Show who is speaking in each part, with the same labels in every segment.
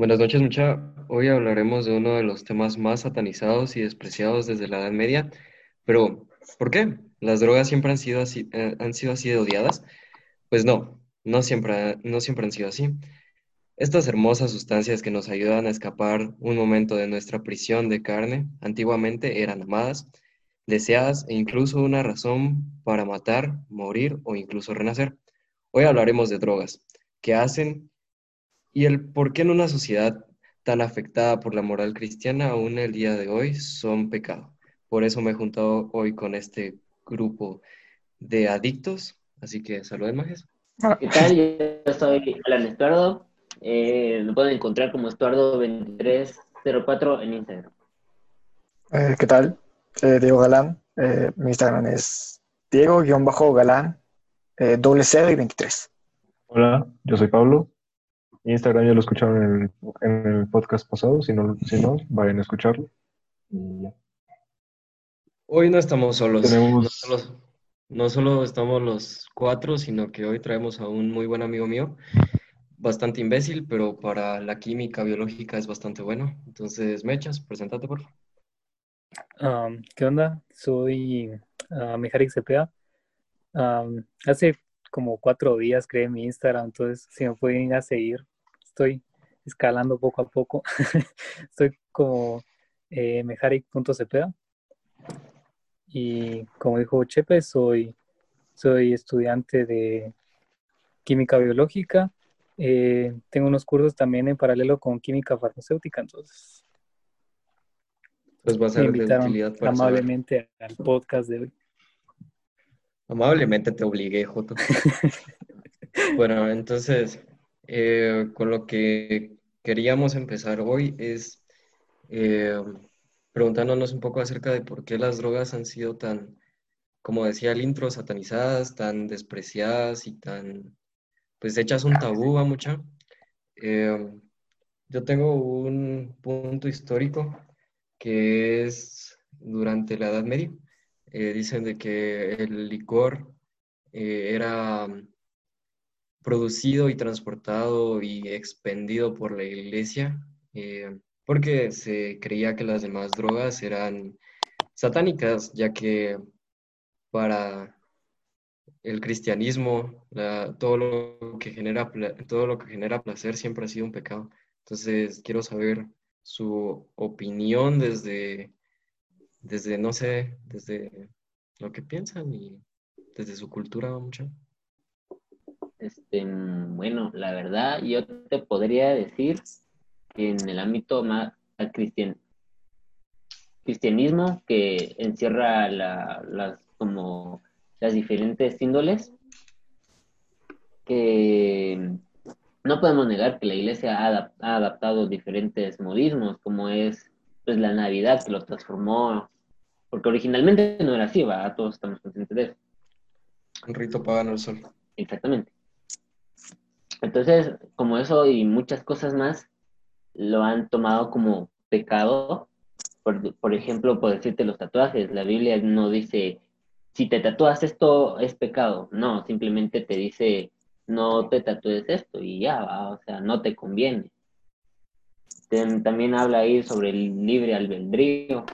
Speaker 1: Buenas noches, mucha. Hoy hablaremos de uno de los temas más satanizados y despreciados desde la Edad Media. Pero, ¿por qué? ¿Las drogas siempre han sido así, eh, han sido así odiadas? Pues no, no siempre, no siempre han sido así. Estas hermosas sustancias que nos ayudan a escapar un momento de nuestra prisión de carne, antiguamente eran amadas, deseadas e incluso una razón para matar, morir o incluso renacer. Hoy hablaremos de drogas, que hacen y el por qué en una sociedad tan afectada por la moral cristiana aún el día de hoy son pecado. Por eso me he juntado hoy con este grupo de adictos. Así que saluden, Majes.
Speaker 2: ¿Qué tal? Yo soy Alan Estuardo. Eh, me pueden encontrar como Estuardo2304 en Instagram.
Speaker 3: Eh, ¿Qué tal? Eh, Diego Galán. Eh, mi Instagram es Diego-Galán, doble cero y 23.
Speaker 4: Hola, yo soy Pablo. Instagram ya lo escucharon en el, podcast pasado. Si no, si no, vayan a escucharlo.
Speaker 1: Hoy no estamos solos. no solo estamos los cuatro, sino que hoy traemos a un muy buen amigo mío bastante imbécil, pero para la química biológica es bastante bueno. Entonces, Mechas, preséntate, por
Speaker 5: favor. ¿Qué onda? Soy uh, Mijarik Cepeda. hace como cuatro días creé mi Instagram, entonces si me pueden ir a seguir, estoy escalando poco a poco. estoy como eh. Y como dijo Chepe, soy, soy estudiante de química biológica eh, tengo unos cursos también en paralelo con química farmacéutica, entonces.
Speaker 1: Pues va a ser me invitaron
Speaker 5: amablemente al podcast de hoy.
Speaker 1: Amablemente te obligué, Joto. bueno, entonces, eh, con lo que queríamos empezar hoy es eh, preguntándonos un poco acerca de por qué las drogas han sido tan, como decía el intro, satanizadas, tan despreciadas y tan pues echas un tabú a mucha. Eh, yo tengo un punto histórico que es durante la Edad Media. Dicen de que el licor era producido y transportado y expendido por la iglesia porque se creía que las demás drogas eran satánicas, ya que para el cristianismo, todo, lo que genera, todo lo que genera placer siempre ha sido un pecado. Entonces, quiero saber su opinión desde, desde no sé, desde lo que piensan y desde su cultura mucho.
Speaker 2: Este, bueno, la verdad, yo te podría decir que en el ámbito más cristian, cristianismo que encierra la, las como las diferentes índoles, que no podemos negar que la iglesia ha, adaptado diferentes modismos, como es pues la Navidad, que lo transformó, porque originalmente no era así, va, todos estamos conscientes de eso.
Speaker 1: Un rito pagano el sol.
Speaker 2: Exactamente. Entonces, como eso y muchas cosas más, lo han tomado como pecado. Por, por ejemplo, por decirte los tatuajes, la Biblia no dice si te tatúas esto es pecado. No, simplemente te dice, no te tatúes esto y ya, va, o sea, no te conviene. También habla ahí sobre el libre albedrío.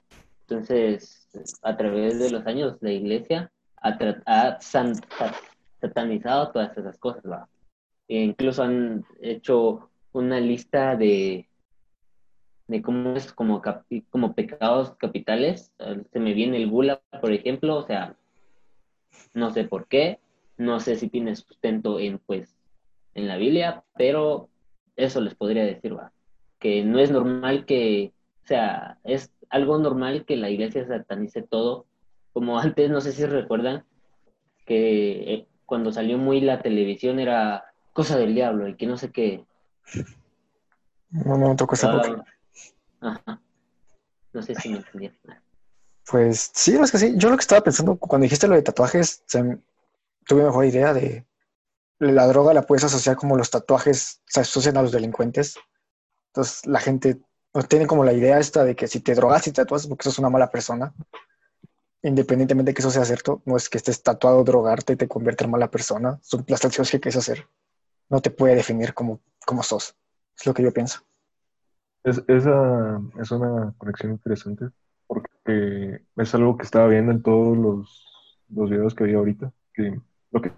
Speaker 2: Entonces, a través de los años, la iglesia ha, satanizado todas esas cosas, ¿va? E incluso han hecho una lista de, de cómo es como, como pecados capitales. Se me viene el gula, por ejemplo, o sea, no sé por qué, no sé si tiene sustento en, pues, en la Biblia, pero eso les podría decir, va, que no es normal que, o sea, es algo normal que la iglesia satanice todo, como antes, no sé si recuerdan, que eh, cuando salió muy la televisión era cosa del diablo y que no sé qué.
Speaker 3: No, no me tocó esa
Speaker 2: Ajá. No sé si me entendieron.
Speaker 3: Pues sí, es que sí. Yo lo que estaba pensando cuando dijiste lo de tatuajes, tuve mejor idea de la droga la puedes asociar como los tatuajes se asocian a los delincuentes. Entonces la gente tiene como la idea esta de que si te drogas y te tatuas porque sos una mala persona. Independientemente de que eso sea cierto, no es que estés tatuado drogarte y te convierte en mala persona. Son las acciones que quieres hacer. No te puede definir como, como sos. Es lo que yo pienso.
Speaker 4: Es, esa es una conexión interesante porque es algo que estaba viendo en todos los, los videos que vi ahorita, que lo que,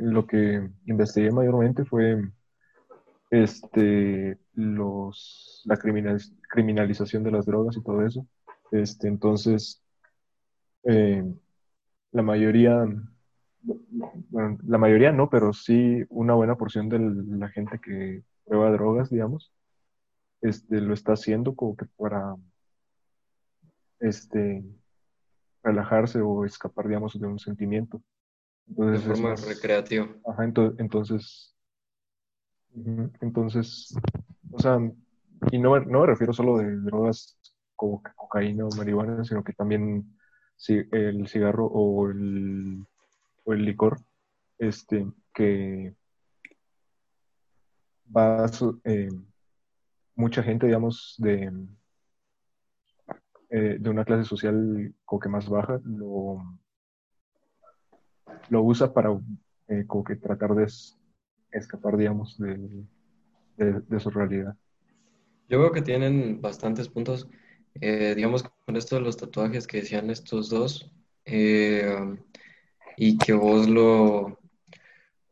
Speaker 4: lo que investigué mayormente fue este, los, la criminal- criminalización de las drogas y todo eso. Este, entonces, eh, la mayoría, bueno, la mayoría no, pero sí una buena porción de la gente que prueba drogas, digamos, este, lo está haciendo como que para este, relajarse o escapar, digamos, de un sentimiento.
Speaker 1: De
Speaker 4: Entonces, es
Speaker 1: forma
Speaker 4: más,
Speaker 1: recreativa.
Speaker 4: ajá, ento- entonces, entonces, o sea, y no, me- no me refiero solo de drogas como cocaína o marihuana, sino que también el cigarro o el, o el licor, este, que va eh, mucha gente, digamos, de, eh, de una clase social como que más baja, lo, lo usa para eh, como que tratar de es- escapar, digamos, de, de, de su realidad.
Speaker 1: Yo veo que tienen bastantes puntos. Eh, digamos, con esto de los tatuajes que decían estos dos, y que vos lo,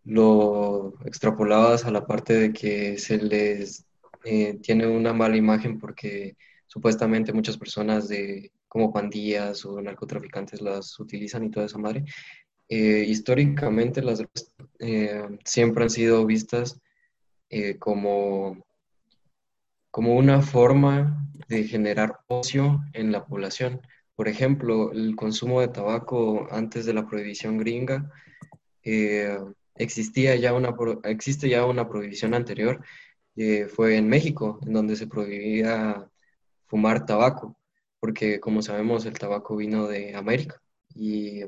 Speaker 1: lo extrapolabas a la parte de que se les eh, tiene una mala imagen porque supuestamente muchas personas de como pandillas o narcotraficantes las utilizan y toda esa madre. Eh, históricamente las drogas eh, siempre han sido vistas como como una forma de generar ocio en la población. Por ejemplo, el consumo de tabaco antes de la prohibición gringa, eh, existía ya una, existe ya una prohibición anterior, eh, fue en México, en donde se prohibía fumar tabaco, porque como sabemos el tabaco vino de América. Y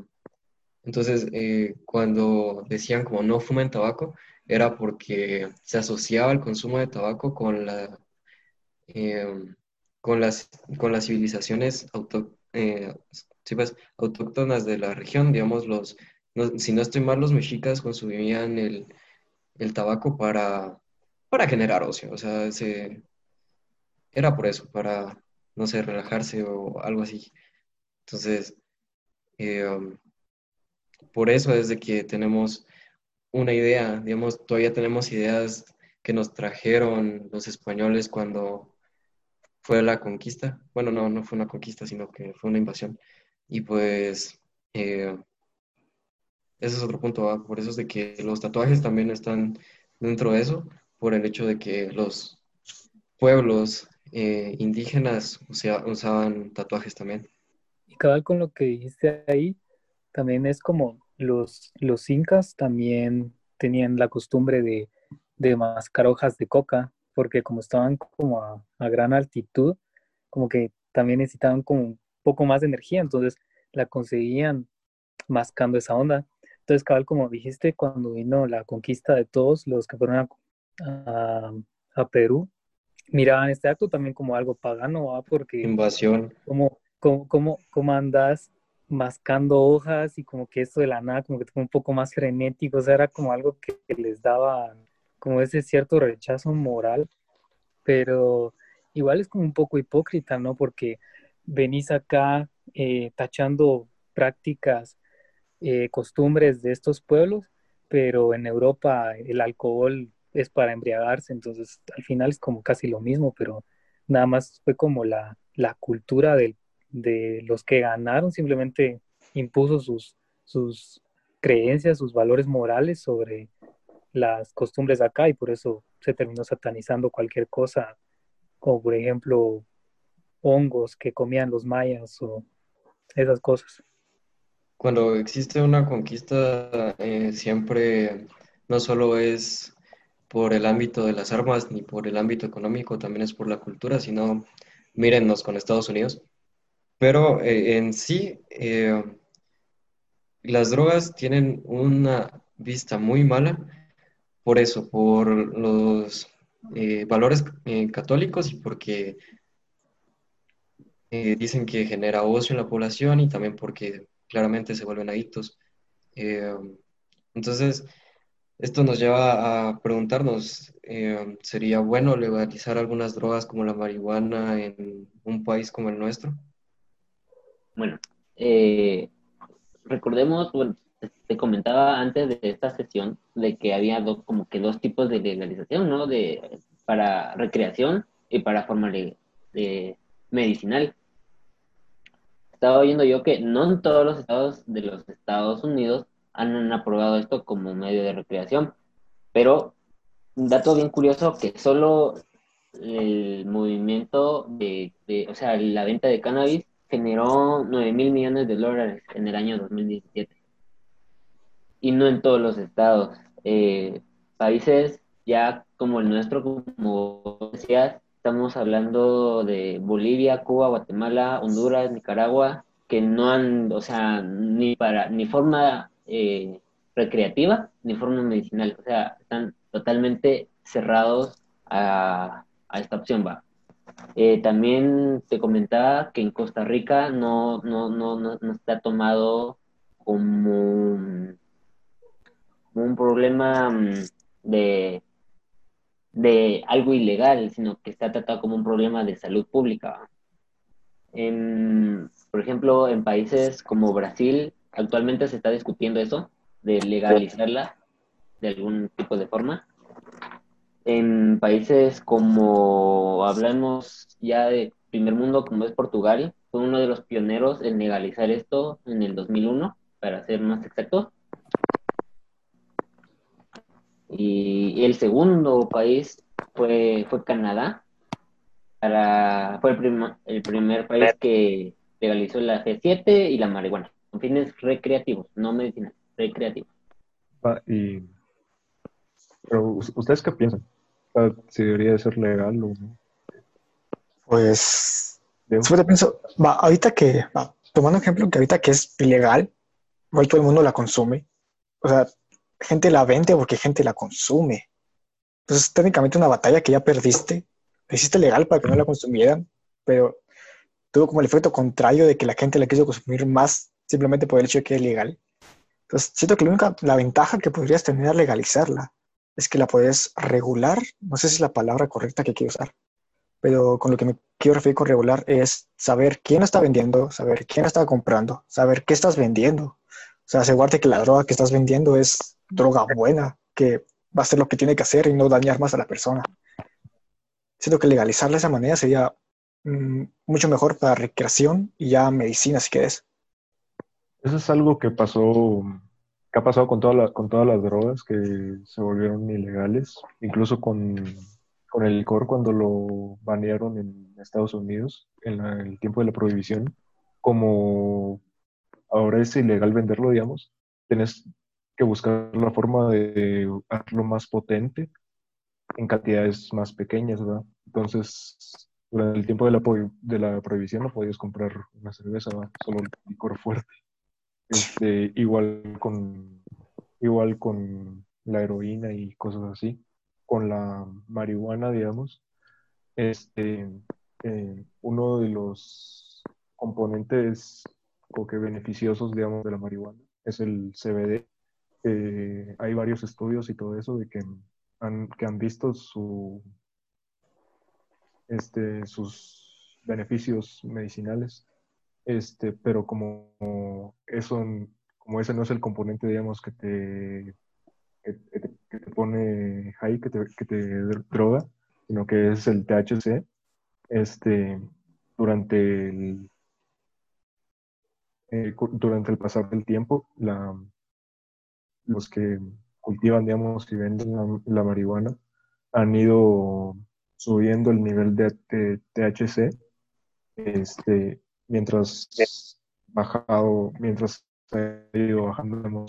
Speaker 1: entonces, eh, cuando decían como no fumen tabaco, era porque se asociaba el consumo de tabaco con la con las, con las civilizaciones auto- eh, pues, autóctonas de la región, digamos, los, si no estoy mal, los mexicas consumían el, el tabaco para, para generar ocio, o sea, se, era por eso, para, no sé, relajarse o algo así. Entonces, eh, um, por eso es de que tenemos una idea, digamos, todavía tenemos ideas que nos trajeron los españoles cuando fue la conquista. Bueno, no, no fue una conquista, sino que fue una invasión. Y pues, eh, ese es otro punto. Por eso es de que los tatuajes también están dentro de eso, por el hecho de que los pueblos eh, indígenas usaban tatuajes también.
Speaker 5: Y cabal con lo que dijiste ahí, también es como los, los incas también tenían la costumbre de, de mascar hojas de coca, porque como estaban como a, a gran altitud, como que también necesitaban como un poco más de energía, entonces la conseguían mascando esa onda. Entonces, cabal, como dijiste, cuando vino la conquista de todos los que fueron a, a- a Perú, miraban este acto también como algo pagano, ¿va? Porque
Speaker 1: Invasión.
Speaker 5: como, como, como, como andas mascando hojas y como que esto de la nada, como que fue un poco más frenético, o sea, era como algo que les daba como ese cierto rechazo moral, pero igual es como un poco hipócrita, ¿no? Porque venís acá eh, tachando prácticas, eh, costumbres de estos pueblos, pero en Europa el alcohol es para embriagarse, entonces al final es como casi lo mismo, pero nada más fue como la, la cultura de los que ganaron, simplemente impuso sus, sus creencias, sus valores morales sobre las costumbres de acá y por eso se terminó satanizando cualquier cosa, como por ejemplo hongos que comían los mayas o esas cosas.
Speaker 1: Cuando existe una conquista, eh, siempre no solo es por el ámbito de las armas ni por el ámbito económico, también es por la cultura, sino mírennos con Estados Unidos. Pero eh, en sí, eh, las drogas tienen una vista muy mala por eso, por los eh, valores eh, católicos y porque eh, dicen que genera ocio en la población y también porque claramente se vuelven adictos. Entonces, Esto nos lleva a preguntarnos, ¿sería bueno legalizar algunas drogas como la marihuana en un país como el nuestro?
Speaker 2: Bueno, recordemos, bueno, te comentaba antes de esta sesión de que había dos, como que dos tipos de legalización, ¿no? De, para recreación y para forma de, de medicinal. Estaba oyendo yo que no en todos los estados de los Estados Unidos han aprobado esto como medio de recreación, pero un dato bien curioso que solo el movimiento de, de o sea, la venta de cannabis generó 9 mil millones de dólares en el año 2017 y no en todos los estados. Eh, países ya como el nuestro, como decías, estamos hablando de Bolivia, Cuba, Guatemala, Honduras, Nicaragua, que no han, o sea, ni para, ni forma eh, recreativa, ni forma medicinal, o sea, están totalmente cerrados a, esta opción, va. Eh, también te comentaba que en Costa Rica no, no, no, no, no está tomado como un problema mm, de, de algo ilegal, sino que está tratado como un problema de salud pública. por ejemplo, en países como Brasil, actualmente se está discutiendo eso, de legalizarla de algún tipo de forma. En países como hablamos ya de primer mundo, como es Portugal, fue uno de los pioneros en legalizar esto en el 2001, para ser más exacto. Y el segundo país fue, fue Canadá. Para, fue el, el primer país que legalizó la G7 y la marihuana, con fines recreativos, no medicinales, recreativos.
Speaker 4: Ah, y, pero, ¿ustedes qué piensan? ¿Si debería ser legal o no?
Speaker 3: Pues, después pienso, va, ahorita que, tomando ejemplo que ahorita que es ilegal, igual todo el mundo la consume. O sea, gente la vende porque gente la consume. Entonces, técnicamente una batalla que ya perdiste. La hiciste legal para que no la consumieran, pero tuvo como el efecto contrario de que la gente la quiso consumir más simplemente por el hecho de que es legal. Entonces, siento que la única la ventaja que podrías tener al legalizarla es que la puedes regular. No sé si es la palabra correcta que quiero usar, pero con lo que me quiero referir con regular es saber quién está vendiendo, saber quién está comprando, saber qué estás vendiendo. O sea, asegurarte que la droga que estás vendiendo es droga buena, que va a hacer lo que tiene que hacer y no dañar más a la persona. Siento que legalizarla de esa manera sería mm, mucho mejor para recreación y ya medicina, si quieres.
Speaker 4: Eso es algo que pasó, que ha pasado con, con todas las drogas que se volvieron ilegales, incluso con, el licor cuando lo banearon en Estados Unidos en el tiempo de la prohibición, como ahora es ilegal venderlo, digamos, tienes que buscar la forma de hacerlo más potente en cantidades más pequeñas, ¿verdad? Entonces, durante el tiempo de la, de la prohibición no podías comprar una cerveza, ¿verdad? solo licor fuerte. Este, igual con igual con la heroína y cosas así. Con la marihuana, digamos, este, eh, uno de los componentes o que beneficiosos, digamos, de la marihuana es el CBD, hay varios estudios y todo eso de que han, que han visto su, este, sus beneficios medicinales, este, pero como eso, como ese no es el componente, digamos, que te, que, te pone high, que te, que te droga, sino que es el THC, este, durante el, eh, durante el pasar del tiempo, la, los que cultivan, digamos, y venden la, marihuana, han ido subiendo el nivel de, THC, este, mientras bajado, mientras ha ido bajando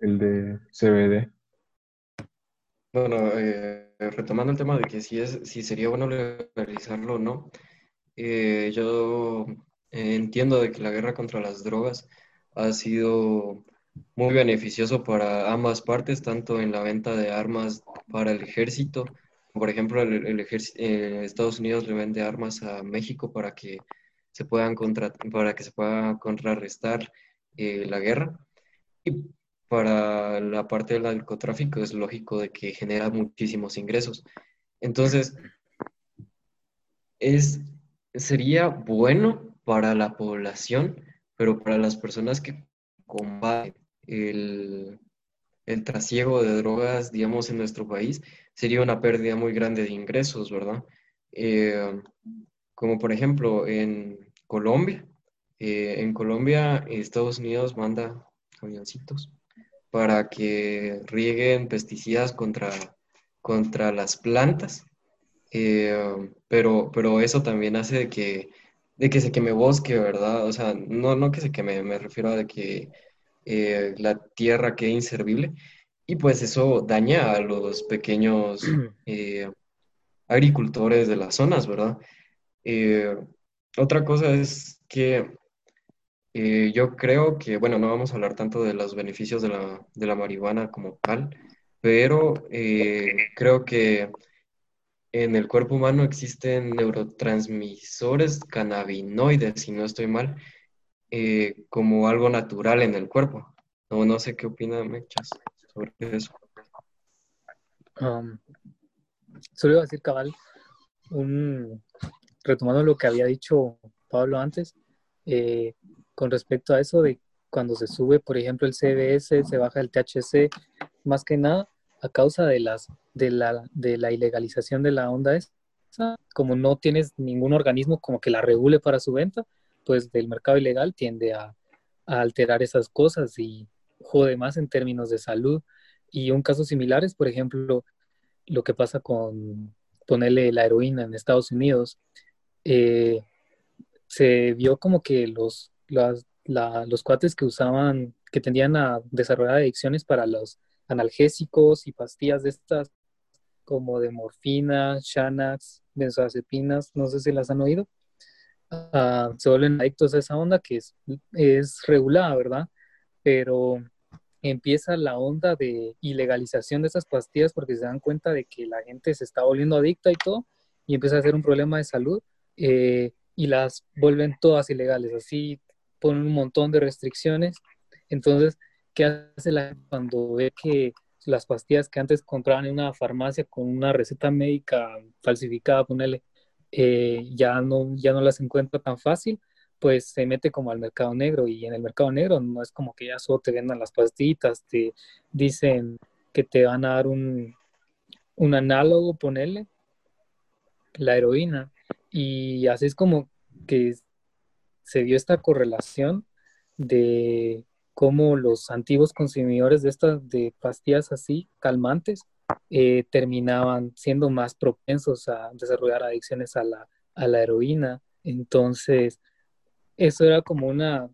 Speaker 4: el de CBD.
Speaker 1: Bueno, eh, retomando el tema de que si, es, si sería bueno legalizarlo o no, eh, yo entiendo de que la guerra contra las drogas ha sido muy beneficioso para ambas partes, tanto en la venta de armas para el ejército. Por ejemplo, el, ejército, eh, Estados Unidos le vende armas a México para que se puedan contra, para que se pueda contrarrestar eh, la guerra. Y para la parte del narcotráfico es lógico de que genera muchísimos ingresos. Entonces, es, sería bueno para la población, pero para las personas que combaten el, el trasiego de drogas, digamos, en nuestro país, sería una pérdida muy grande de ingresos, ¿verdad? Eh, como por ejemplo en Colombia. Eh, en Colombia, Estados Unidos manda avioncitos para que rieguen pesticidas contra, contra las plantas, eh, pero, pero eso también hace de que, de que se queme bosque, ¿verdad? O sea, no, no que se queme, me refiero a de que eh, la tierra quede inservible y pues eso daña a los pequeños eh, agricultores de las zonas, ¿verdad? Eh, otra cosa es que yo creo que, bueno, no vamos a hablar tanto de los beneficios de la, de la marihuana como tal, pero creo que en el cuerpo humano existen neurotransmisores cannabinoides, si no estoy mal, eh, como algo natural en el cuerpo. No, no sé qué opina Mechas sobre eso.
Speaker 5: Um, solo iba a decir, cabal, retomando lo que había dicho Pablo antes, eh, con respecto a eso de cuando se sube, por ejemplo, el CBS, se baja el THC, más que nada a causa de, las, de, la, de la ilegalización de la onda esa, como no tienes ningún organismo como que la regule para su venta, pues del mercado ilegal tiende a, alterar esas cosas y jode más en términos de salud. Y un caso similar es, por ejemplo, lo que pasa con ponerle la heroína en Estados Unidos. Eh, se vio como que los, los cuates que usaban, que tendían a desarrollar adicciones para los analgésicos y pastillas de estas, como de morfina, Xanax, benzodiazepinas, no sé si las han oído se vuelven adictos a esa onda que es, es regulada, ¿verdad? Pero empieza la onda de ilegalización de esas pastillas porque se dan cuenta de que la gente se está volviendo adicta y todo, y empieza a ser un problema de salud, eh, y las vuelven todas ilegales, así ponen un montón de restricciones. Entonces, ¿qué hace la gente cuando ve que las pastillas que antes compraban en una farmacia con una receta médica falsificada, ponerle, eh, ya, no, ya no las encuentra tan fácil, pues se mete como al mercado negro y en el mercado negro no es como que ya solo te vendan las pastillitas, te dicen que te van a dar un, un análogo, ponerle la heroína y así es como que se dio esta correlación de cómo los antiguos consumidores de estas de pastillas así calmantes eh, terminaban siendo más propensos a desarrollar adicciones a la, a la heroína. Entonces, eso era como una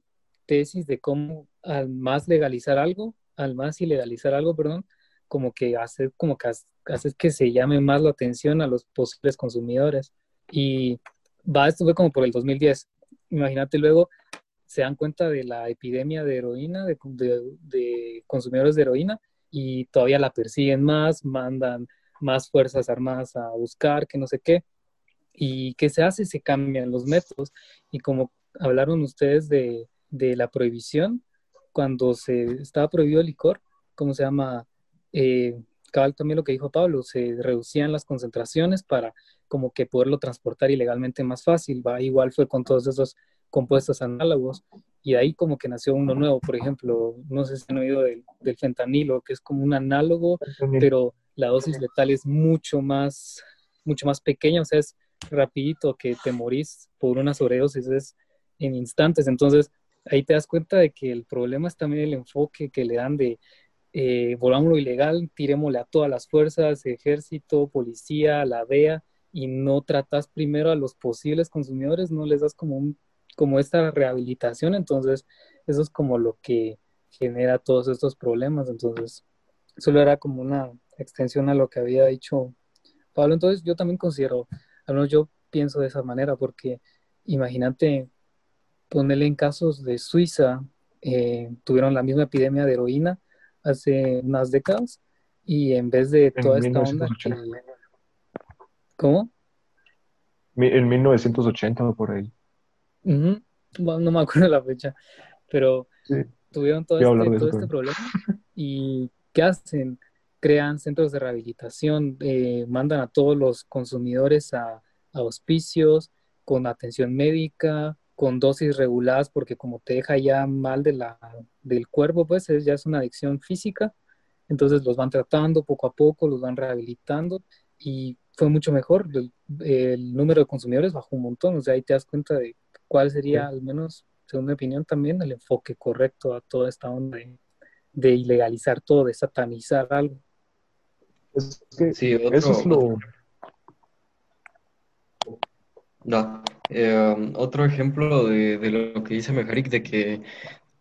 Speaker 5: tesis de cómo al más legalizar algo, al más ilegalizar algo, perdón, como que hace, como que hace que se llame más la atención a los posibles consumidores. Y va, esto fue como por el 2010. Imagínate luego, se dan cuenta de la epidemia de heroína, de consumidores de heroína, y todavía la persiguen más, mandan más fuerzas armadas a buscar, que no sé qué. ¿Y qué se hace? Se cambian los métodos. Y como hablaron ustedes de, la prohibición, cuando se estaba prohibido el licor, ¿cómo se llama? Eh, cabal también lo que dijo Pablo, se reducían las concentraciones para como que poderlo transportar ilegalmente más fácil. ¿va? Igual fue con todos esos compuestos análogos y ahí como que nació uno nuevo, por ejemplo, no sé si han oído del, fentanilo, que es como un análogo, pero la dosis letal es mucho más, mucho más pequeña, o sea, es rapidito que te morís por una sobredosis, es en instantes, entonces ahí te das cuenta de que el problema es también el enfoque que le dan de eh, volvámoslo ilegal, tirémosle a todas las fuerzas, ejército, policía, la DEA, y no tratas primero a los posibles consumidores, no les das como un como esta rehabilitación, entonces eso es como lo que genera todos estos problemas, entonces solo era como una extensión a lo que había dicho Pablo, entonces yo también considero, al menos yo pienso de esa manera, porque imagínate ponerle en casos de Suiza, eh, tuvieron la misma epidemia de heroína hace unas décadas y en vez de toda esta onda ¿Cómo?
Speaker 4: En 1980 por ahí
Speaker 5: no me acuerdo la fecha, pero tuvieron todo, este, todo este, problema ¿Y qué hacen? Crean centros de rehabilitación, eh, mandan a todos los consumidores a, a hospicios con atención médica, con dosis reguladas, porque como te deja ya mal de la, del cuerpo, pues es, ya es una adicción física. Entonces los van tratando poco a poco, los van rehabilitando y fue mucho mejor. El, el número de consumidores bajó un montón, o sea, ahí te das cuenta de cuál sería, al menos según mi opinión, también el enfoque correcto a toda esta onda de, de ilegalizar todo, de satanizar algo.
Speaker 4: Es que
Speaker 1: Sí, otro,
Speaker 4: eso es lo...
Speaker 1: no, eh, otro ejemplo de, de lo que dice Mejarik, de que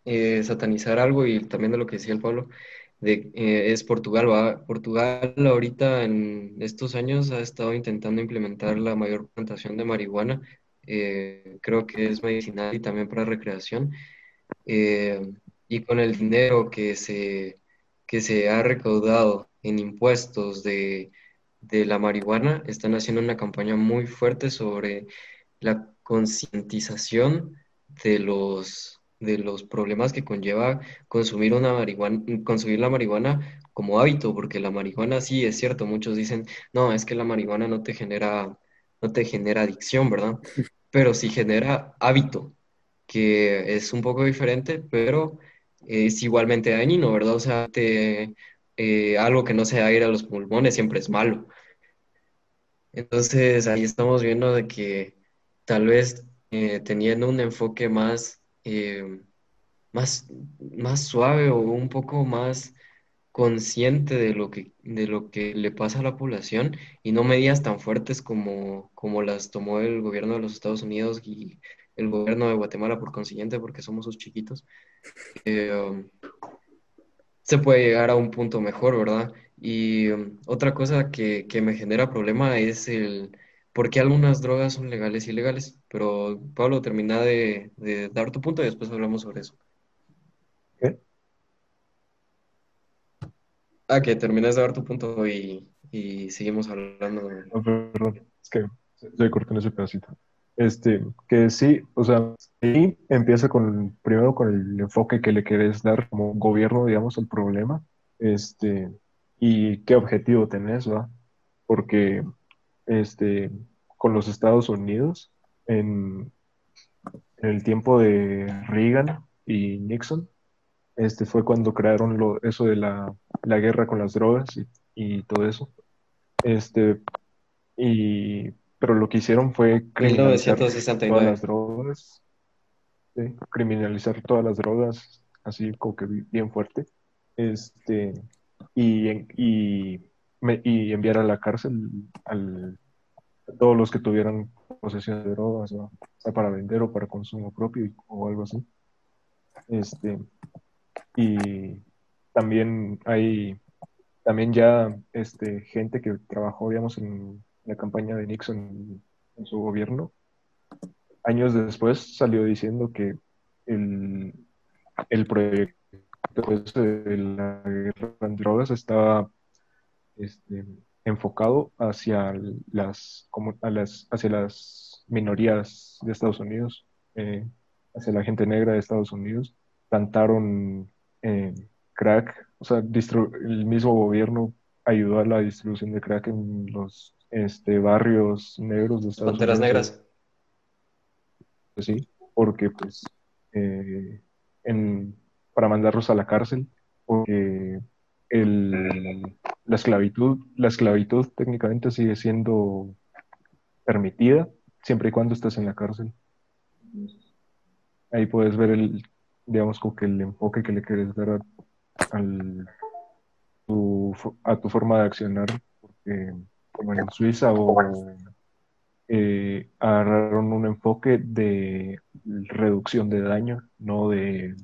Speaker 1: eh, satanizar algo y también de lo que decía el Pablo, de, eh, es Portugal, ¿va? Portugal ahorita en estos años ha estado intentando implementar la mayor plantación de marihuana, eh, creo que es medicinal y también para recreación, eh, y con el dinero que se, que se ha recaudado en impuestos de, de la marihuana, están haciendo una campaña muy fuerte sobre la concientización de los, de los problemas que conlleva consumir una marihuana, consumir la marihuana como hábito, porque la marihuana sí es cierto, muchos dicen, no, es que la marihuana no te genera, no te genera adicción, ¿verdad? Pero sí genera hábito, que es un poco diferente, pero es igualmente dañino, ¿verdad? O sea, te, eh, algo que no sea aire a los pulmones siempre es malo. Entonces ahí estamos viendo de que tal vez eh, teniendo un enfoque más, eh, más, más suave o un poco más consciente de lo que, de lo que le pasa a la población y no medidas tan fuertes como, como las tomó el gobierno de los Estados Unidos y el gobierno de Guatemala por consiguiente, porque somos sus chiquitos, eh, um, se puede llegar a un punto mejor, ¿verdad? Y um, otra cosa que, que me genera problema es el por qué algunas drogas son legales y ilegales. Pero Pablo, termina de, de dar tu punto y después hablamos sobre eso.
Speaker 4: ¿Qué?
Speaker 1: Ah, que termines de dar tu punto y, y seguimos hablando.
Speaker 4: No, perdón, es que estoy cortando ese pedacito. Este, que sí, o sea, ahí empieza con, primero con el enfoque que le querés dar como gobierno, digamos, al problema, este, y qué objetivo tenés, ¿va? Porque, este, con los Estados Unidos, en, en el tiempo de Reagan y Nixon, este fue cuando crearon lo, eso de la, la guerra con las drogas y, y todo eso. Este, y, pero lo que hicieron fue criminalizar todas
Speaker 1: 1969.
Speaker 4: las drogas, sí, criminalizar todas las drogas, así como que bi- bien fuerte, este, y, y, me- y enviar a la cárcel al, a todos los que tuvieran posesión de drogas, ¿no? O sea, para vender o para consumo propio o algo así. Este, y también hay, también ya este, gente que trabajó, digamos, en la campaña de Nixon en su gobierno, años después salió diciendo que el, el proyecto ese de la guerra en drogas estaba este, enfocado hacia las, como, a las, hacia las minorías de Estados Unidos, eh, hacia la gente negra de Estados Unidos. Plantaron eh, crack, o sea, el mismo gobierno ayudó a la distribución de crack en los este, barrios negros de Estados
Speaker 1: Panteras
Speaker 4: Unidos.
Speaker 1: negras.
Speaker 4: Pues sí, porque pues eh, en, para mandarlos a la cárcel, porque el, la esclavitud, la esclavitud técnicamente sigue siendo permitida siempre y cuando estés en la cárcel. Ahí puedes ver el, digamos, como que el enfoque que le quieres dar a, al- tu, a tu forma de accionar, porque como en Suiza o eh, agarraron un enfoque de reducción de daño, no de,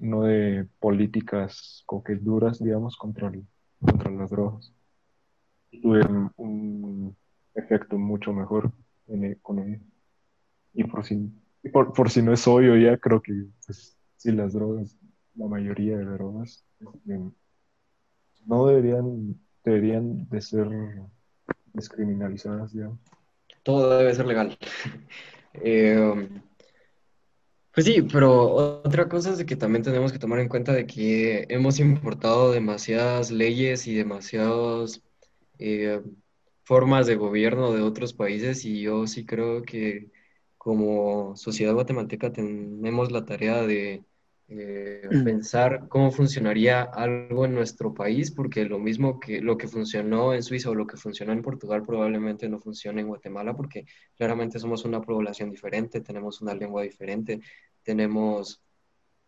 Speaker 4: no de políticas duras, digamos, contra, las drogas. Tuvieron un efecto mucho mejor con ello. Y por si, por, si no es obvio ya, creo que pues, sí, las drogas, la mayoría de drogas, este, no deberían, deberían de ser descriminalizadas, digamos.
Speaker 1: Todo debe ser legal. Eh, Pues sí, pero otra cosa es que también tenemos que tomar en cuenta de que hemos importado demasiadas leyes y demasiadas eh, formas de gobierno de otros países y yo sí creo que como sociedad guatemalteca tenemos la tarea de eh,
Speaker 3: Mm.
Speaker 1: pensar cómo funcionaría algo en nuestro país, porque lo mismo que lo que funcionó en Suiza o lo que funcionó en Portugal probablemente no funcione en Guatemala, porque claramente somos una población diferente, tenemos una lengua diferente, tenemos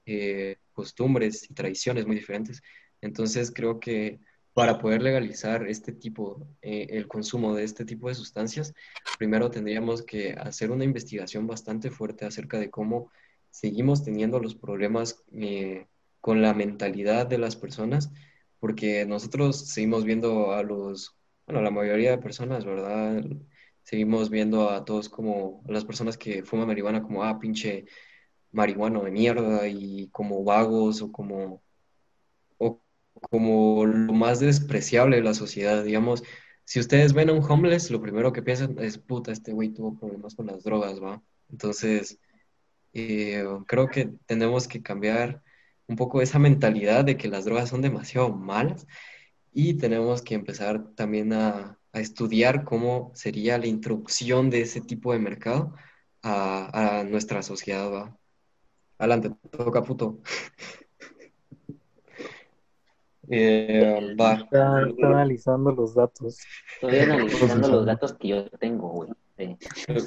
Speaker 1: eh, costumbres y tradiciones muy diferentes. Entonces creo que para poder legalizar este tipo, eh, el consumo de este tipo de sustancias, primero tendríamos que hacer una investigación bastante fuerte acerca de cómo seguimos teniendo los problemas eh, con la mentalidad de las personas, porque nosotros seguimos viendo a los, bueno, la mayoría de personas, ¿verdad? Seguimos viendo a todos como, las personas que fuman marihuana como, ah, pinche marihuano de mierda y como vagos o como, o como lo más despreciable de la sociedad, digamos. Si ustedes ven a un homeless, lo primero que piensan es, puta, este güey tuvo problemas con las drogas, ¿va? Entonces, eh, creo que tenemos que cambiar un poco esa mentalidad de que las drogas son demasiado malas y tenemos que empezar también a, a estudiar cómo sería la introducción de ese tipo de mercado a, a nuestra sociedad, ¿va? Adelante, toca puto. Eh, va.
Speaker 5: Está, está analizando los datos.
Speaker 2: Estoy analizando los datos que yo tengo, güey. Sí,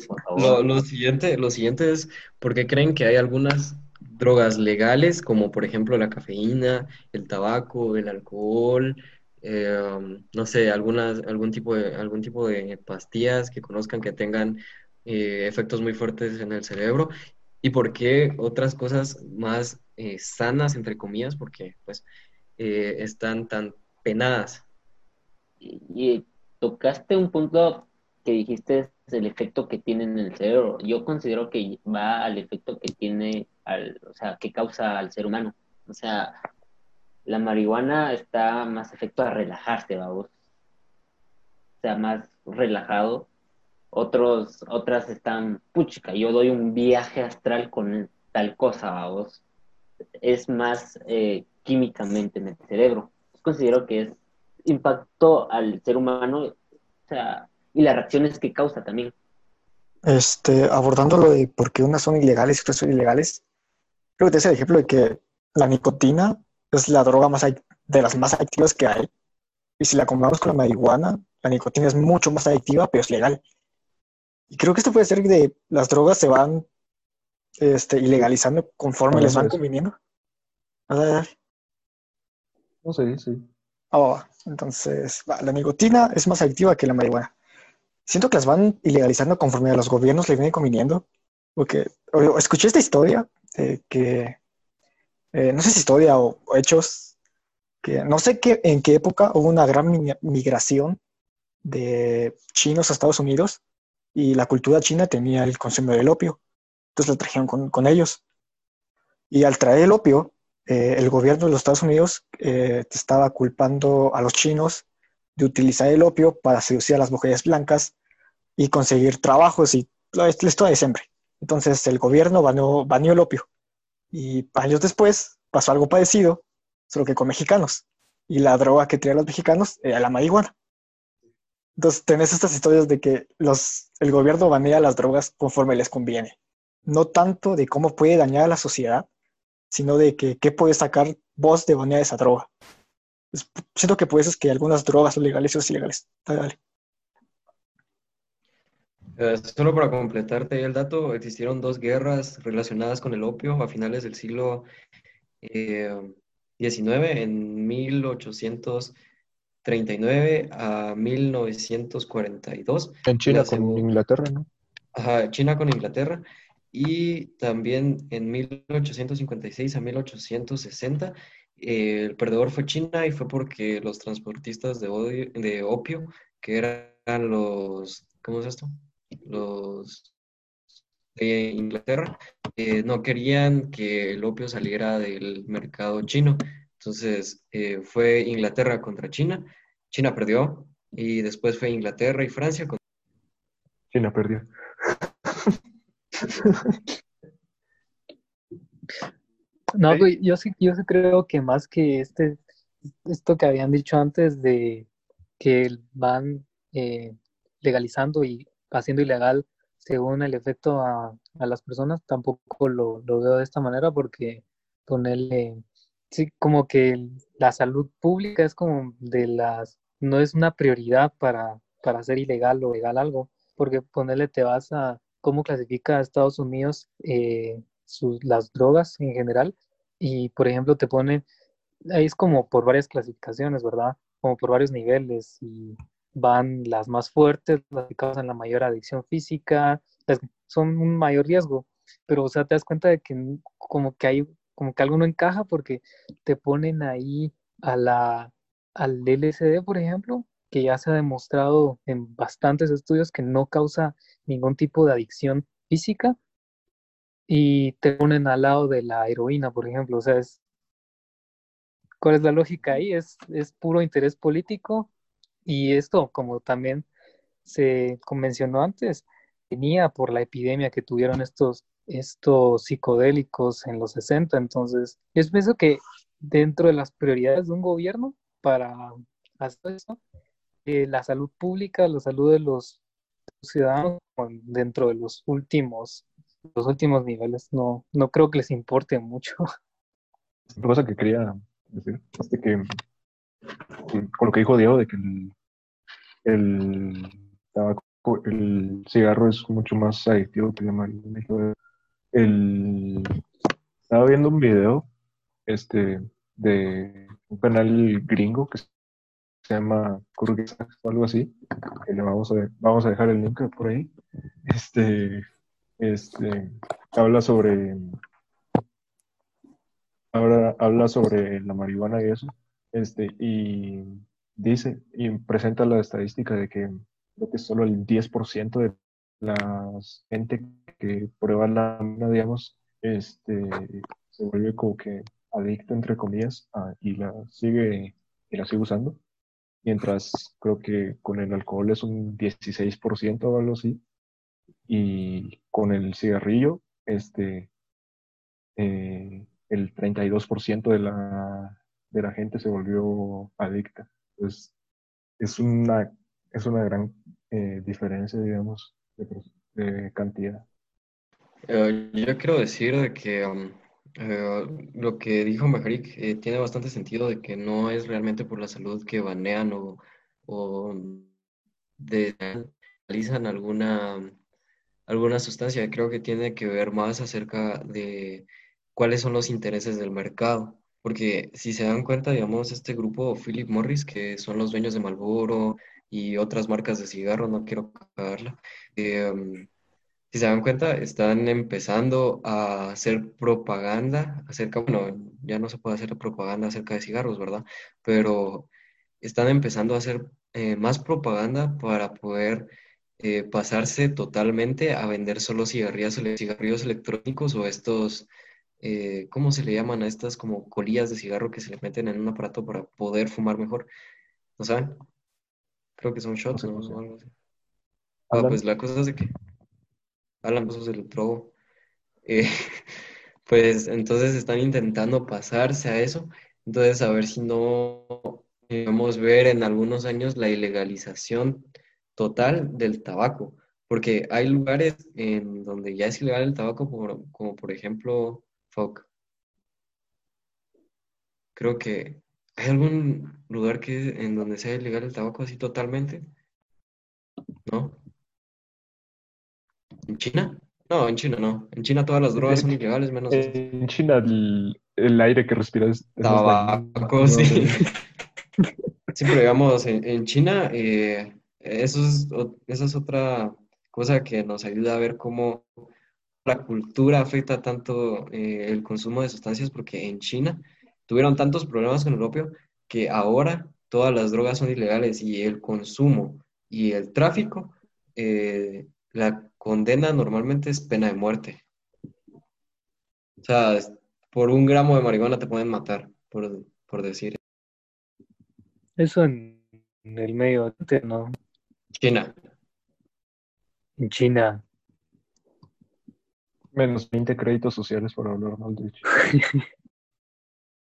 Speaker 2: por
Speaker 1: Lo,
Speaker 2: favor.
Speaker 1: lo siguiente, lo siguiente es porque creen que hay algunas drogas legales, como por ejemplo la cafeína, el tabaco, el alcohol, eh, no sé, algunas, algún tipo de, algún tipo de pastillas que conozcan que tengan eh, efectos muy fuertes en el cerebro, y por qué otras cosas más eh, sanas, entre comillas, porque pues eh, están tan penadas.
Speaker 2: Y, y tocaste un punto que dijiste es el efecto que tiene en el cerebro. Yo considero que va al efecto que tiene, al, o sea, que causa al ser humano. O sea, la marihuana está más efecto a relajarse, vamos. O sea, más relajado. Otros, otras están, puchica, yo doy un viaje astral con tal cosa, vamos. Es más eh, químicamente en el cerebro. Considero que es impacto al ser humano, o sea, y las reacciones que causa también.
Speaker 3: Este, abordando lo de por qué unas son ilegales y otras son ilegales, creo que te hace el ejemplo de que la nicotina es la droga más de las más adictivas que hay. Y si la comparamos con la marihuana, la nicotina es mucho más adictiva, pero es legal. Y creo que esto puede ser de las drogas se van este, ilegalizando conforme les van conviniendo.
Speaker 4: No sé, sí.
Speaker 3: Oh, entonces, va, la nicotina es más adictiva que la marihuana. Siento que las van ilegalizando conforme a los gobiernos le viene conviniendo. Porque o- escuché esta historia que, eh, no sé si historia o, o hechos, que no sé qué, en qué época hubo una gran mi- migración de chinos a Estados Unidos y la cultura china tenía el consumo del opio. Entonces lo trajeron con, con ellos. Y al traer el opio, eh, el gobierno de los Estados Unidos eh, estaba culpando a los chinos de utilizar el opio para seducir a las mujeres blancas y conseguir trabajos y historia de siempre. Entonces el gobierno baneó, baneó el opio. Y años después pasó algo parecido, solo que con mexicanos. Y la droga que traían los mexicanos era la marihuana. Entonces tenés estas historias de que los, el gobierno banea las drogas conforme les conviene. No tanto de cómo puede dañar a la sociedad, sino de que qué puede sacar vos de banear esa droga. Es- siento que por eso es que algunas drogas son legales y otras ilegales. Dale, dale.
Speaker 1: Eh, solo para completarte el dato, existieron dos guerras relacionadas con el opio a finales del siglo eh, XIX, en 1839 a 1942.
Speaker 4: En China con Inglaterra, ¿no?
Speaker 1: Ajá, China con Inglaterra. Y también en 1856 a 1860, eh, el perdedor fue China y fue porque los transportistas de, odio- de opio, que eran los, ¿cómo es esto? Los de Inglaterra, eh, no querían que el opio saliera del mercado chino. Entonces eh, fue Inglaterra contra China. China perdió y después fue Inglaterra y Francia contra
Speaker 4: China perdió.
Speaker 5: No, yo sí, yo sí creo que más que este, esto que habían dicho antes de que van eh, legalizando y haciendo ilegal según el efecto a, las personas, tampoco lo, lo, veo de esta manera porque ponerle, sí, como que la salud pública es como de las, no es una prioridad para, para hacer ilegal o legal algo, porque ponerle te vas a cómo clasifica a Estados Unidos eh, sus, las drogas en general. Y por ejemplo te ponen, ahí es como por varias clasificaciones, ¿verdad? Como por varios niveles y van las más fuertes, las que causan la mayor adicción física, son un mayor riesgo, pero o sea, te das cuenta de que como que hay, como que algo no encaja porque te ponen ahí a la, al LSD, por ejemplo, que ya se ha demostrado en bastantes estudios que no causa ningún tipo de adicción física, y te ponen al lado de la heroína, por ejemplo. O sea, es, ¿cuál es la lógica ahí? Es, es puro interés político y esto, como también se convencionó antes, venía por la epidemia que tuvieron estos, estos psicodélicos en los 60. Entonces, yo pienso que dentro de las prioridades de un gobierno para hacer eso, eh, la salud pública, la salud de los ciudadanos dentro de los últimos los últimos niveles no, no creo que les importe mucho.
Speaker 4: Otra cosa que quería decir es que con lo que dijo Diego de que el, el tabaco, el cigarro es mucho más adictivo que el, el estaba viendo un video este de un canal gringo que se llama Kurgisax o algo así que le vamos a vamos a dejar el link por ahí este este, habla sobre ahora habla sobre la marihuana y eso, este, y dice, y presenta la estadística de que creo que solo el 10% de la gente que prueba la digamos, este, se vuelve como que adicto, entre comillas, y la sigue, y la sigue usando. Mientras creo que con el alcohol es un 16% o algo así y con el cigarrillo, este, eh, el 32% de la, de la gente se volvió adicta. Entonces, es una, es una gran eh, diferencia, digamos, de, cantidad.
Speaker 1: Eh, yo quiero decir de que um, lo que dijo Mejarik tiene bastante sentido de que no es realmente por la salud que banean o, o de, realizan alguna alguna sustancia. Creo que tiene que ver más acerca de cuáles son los intereses del mercado. Porque si se dan cuenta, digamos, este grupo Philip Morris, que son los dueños de Marlboro y otras marcas de cigarro, no quiero cagarla, em, si se dan cuenta, están empezando a hacer propaganda acerca, bueno, ya no se puede hacer propaganda acerca de cigarros, ¿verdad? Pero están empezando a hacer eh, más propaganda para poder eh, pasarse totalmente a vender solo cigarrillos, cigarrillos electrónicos o estos, eh, ¿cómo se le llaman a estas como colillas de cigarro que se le meten en un aparato para poder fumar mejor? ¿No saben? Creo que son shots, ¿no? O algo así. Ah, pues la cosa es de que hablan cosas del drogo. Eh, pues entonces están intentando pasarse a eso. Entonces, a ver si no podemos ver en algunos años la ilegalización total del tabaco, porque hay lugares en donde ya es ilegal el tabaco, como, por ejemplo FOC. Creo que hay algún lugar que en donde sea ilegal el tabaco así totalmente, ¿no? ¿En China? No, en China no. En China todas las drogas son ilegales, menos.
Speaker 4: En China el, aire que respiras es
Speaker 1: tabaco, sí. Sí, pero digamos, en, China eh, eso es, esa es otra cosa que nos ayuda a ver cómo la cultura afecta tanto eh, el consumo de sustancias, porque en China tuvieron tantos problemas con el opio que ahora todas las drogas son ilegales y el consumo y el tráfico, eh, la condena normalmente es pena de muerte. O sea, por un gramo de marihuana te pueden matar, por, por decir.
Speaker 5: Eso en, el medio, ¿no?
Speaker 1: China.
Speaker 5: En China.
Speaker 4: Menos 20 créditos sociales por hablar mal de Chile.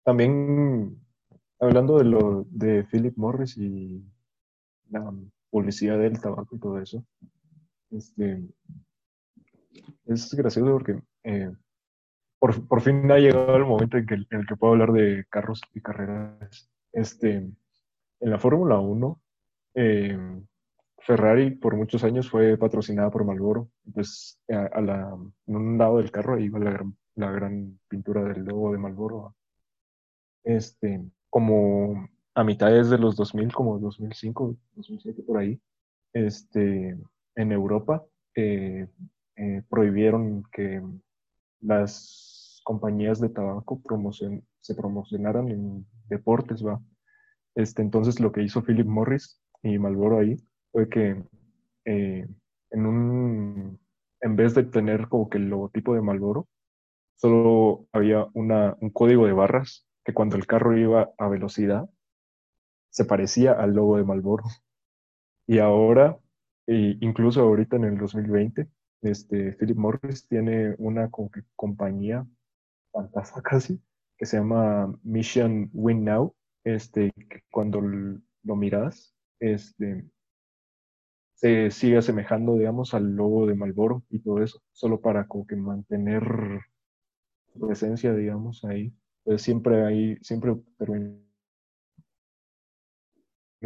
Speaker 4: También hablando de lo de Philip Morris y la publicidad del tabaco y todo eso, este, es gracioso porque eh, por, por, fin ha llegado el momento en, que, en el que puedo hablar de carros y carreras. Este, en la Fórmula 1, eh, Ferrari por muchos años fue patrocinada por Marlboro. Entonces, a, la, en un lado del carro ahí iba la gran, la gran pintura del logo de Marlboro. Este, como a mitades de los 2000, como 2005, 2007, por ahí, este, en Europa eh, eh, prohibieron que las compañías de tabaco promocion se promocionaran en deportes, ¿va? Este, entonces lo que hizo Philip Morris y Marlboro ahí fue que eh, en un, en vez de tener como que el logotipo de Malboro, solo había una, un código de barras que cuando el carro iba a velocidad se parecía al logo de Malboro. Y ahora, e incluso ahorita en el 2020, este, Philip Morris tiene una compañía fantástica casi, que se llama Mission Win Now, este, que cuando lo miras, este, se sigue asemejando, digamos, al logo de Malboro y todo eso, solo para como que mantener presencia, digamos, ahí. Pues siempre ahí, siempre terminan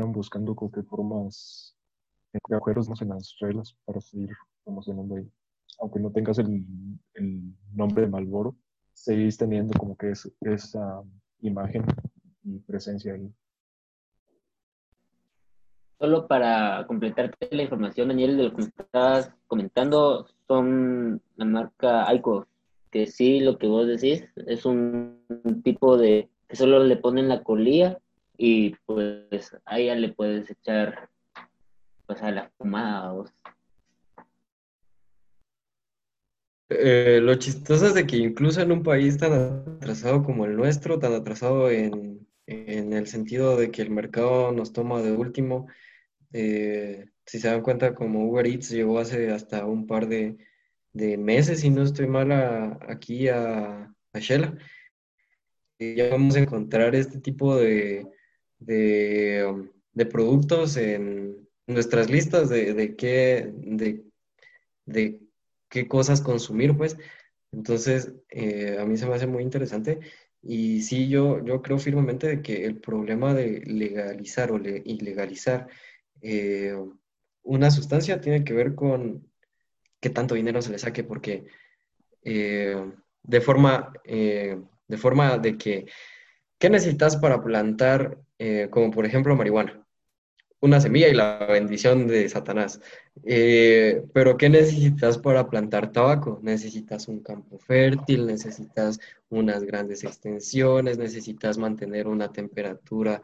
Speaker 4: buscando como que formas de acuerdos en las reglas para seguir promocionando ahí. Aunque no tengas el, el nombre de Malboro, seguís teniendo como que es, esa imagen y presencia ahí.
Speaker 2: Solo para completarte la información, Daniel, de lo que estabas comentando, son la marca Aiko, que sí, lo que vos decís, es un, tipo de que solo le ponen la colilla y pues ahí ya le puedes echar pues a la fumada.
Speaker 1: Eh, lo chistoso es de que incluso en un país tan atrasado como el nuestro, tan atrasado en, en el sentido de que el mercado nos toma de último, eh, si se dan cuenta, como Uber Eats llegó hace hasta un par de, meses, y no estoy mal, aquí a, a Shela. Ya vamos a encontrar este tipo de, de, productos en nuestras listas de, qué, de, qué cosas consumir, pues. Entonces, eh, a mí se me hace muy interesante. Y sí, yo, yo creo firmemente de que el problema de legalizar o ilegalizar eh, una sustancia tiene que ver con qué tanto dinero se le saque, porque eh, de, forma, eh, de forma de que, ¿qué necesitas para plantar, como por ejemplo marihuana? Una semilla y la bendición de Satanás. pero ¿qué necesitas para plantar tabaco? Necesitas un campo fértil, necesitas unas grandes extensiones, necesitas mantener una temperatura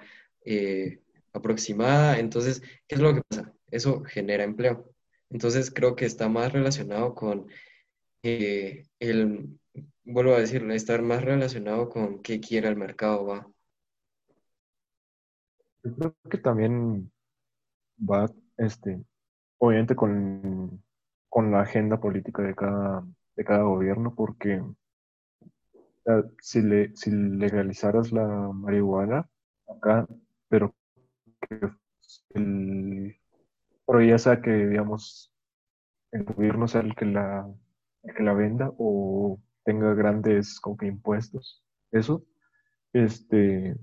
Speaker 1: aproximada. Entonces, ¿qué es lo que pasa? Eso genera empleo. Entonces, creo que está más relacionado con eh, el, vuelvo a decirlo, estar más relacionado con qué quiere el mercado, va.
Speaker 4: Yo creo que también va, este, obviamente con, con la agenda política de cada, de cada gobierno, porque si, le, si legalizaras la marihuana acá, pero el, pero ya sea que, digamos, el gobierno sea el que la, que la venda o tenga grandes como que impuestos, eso, este,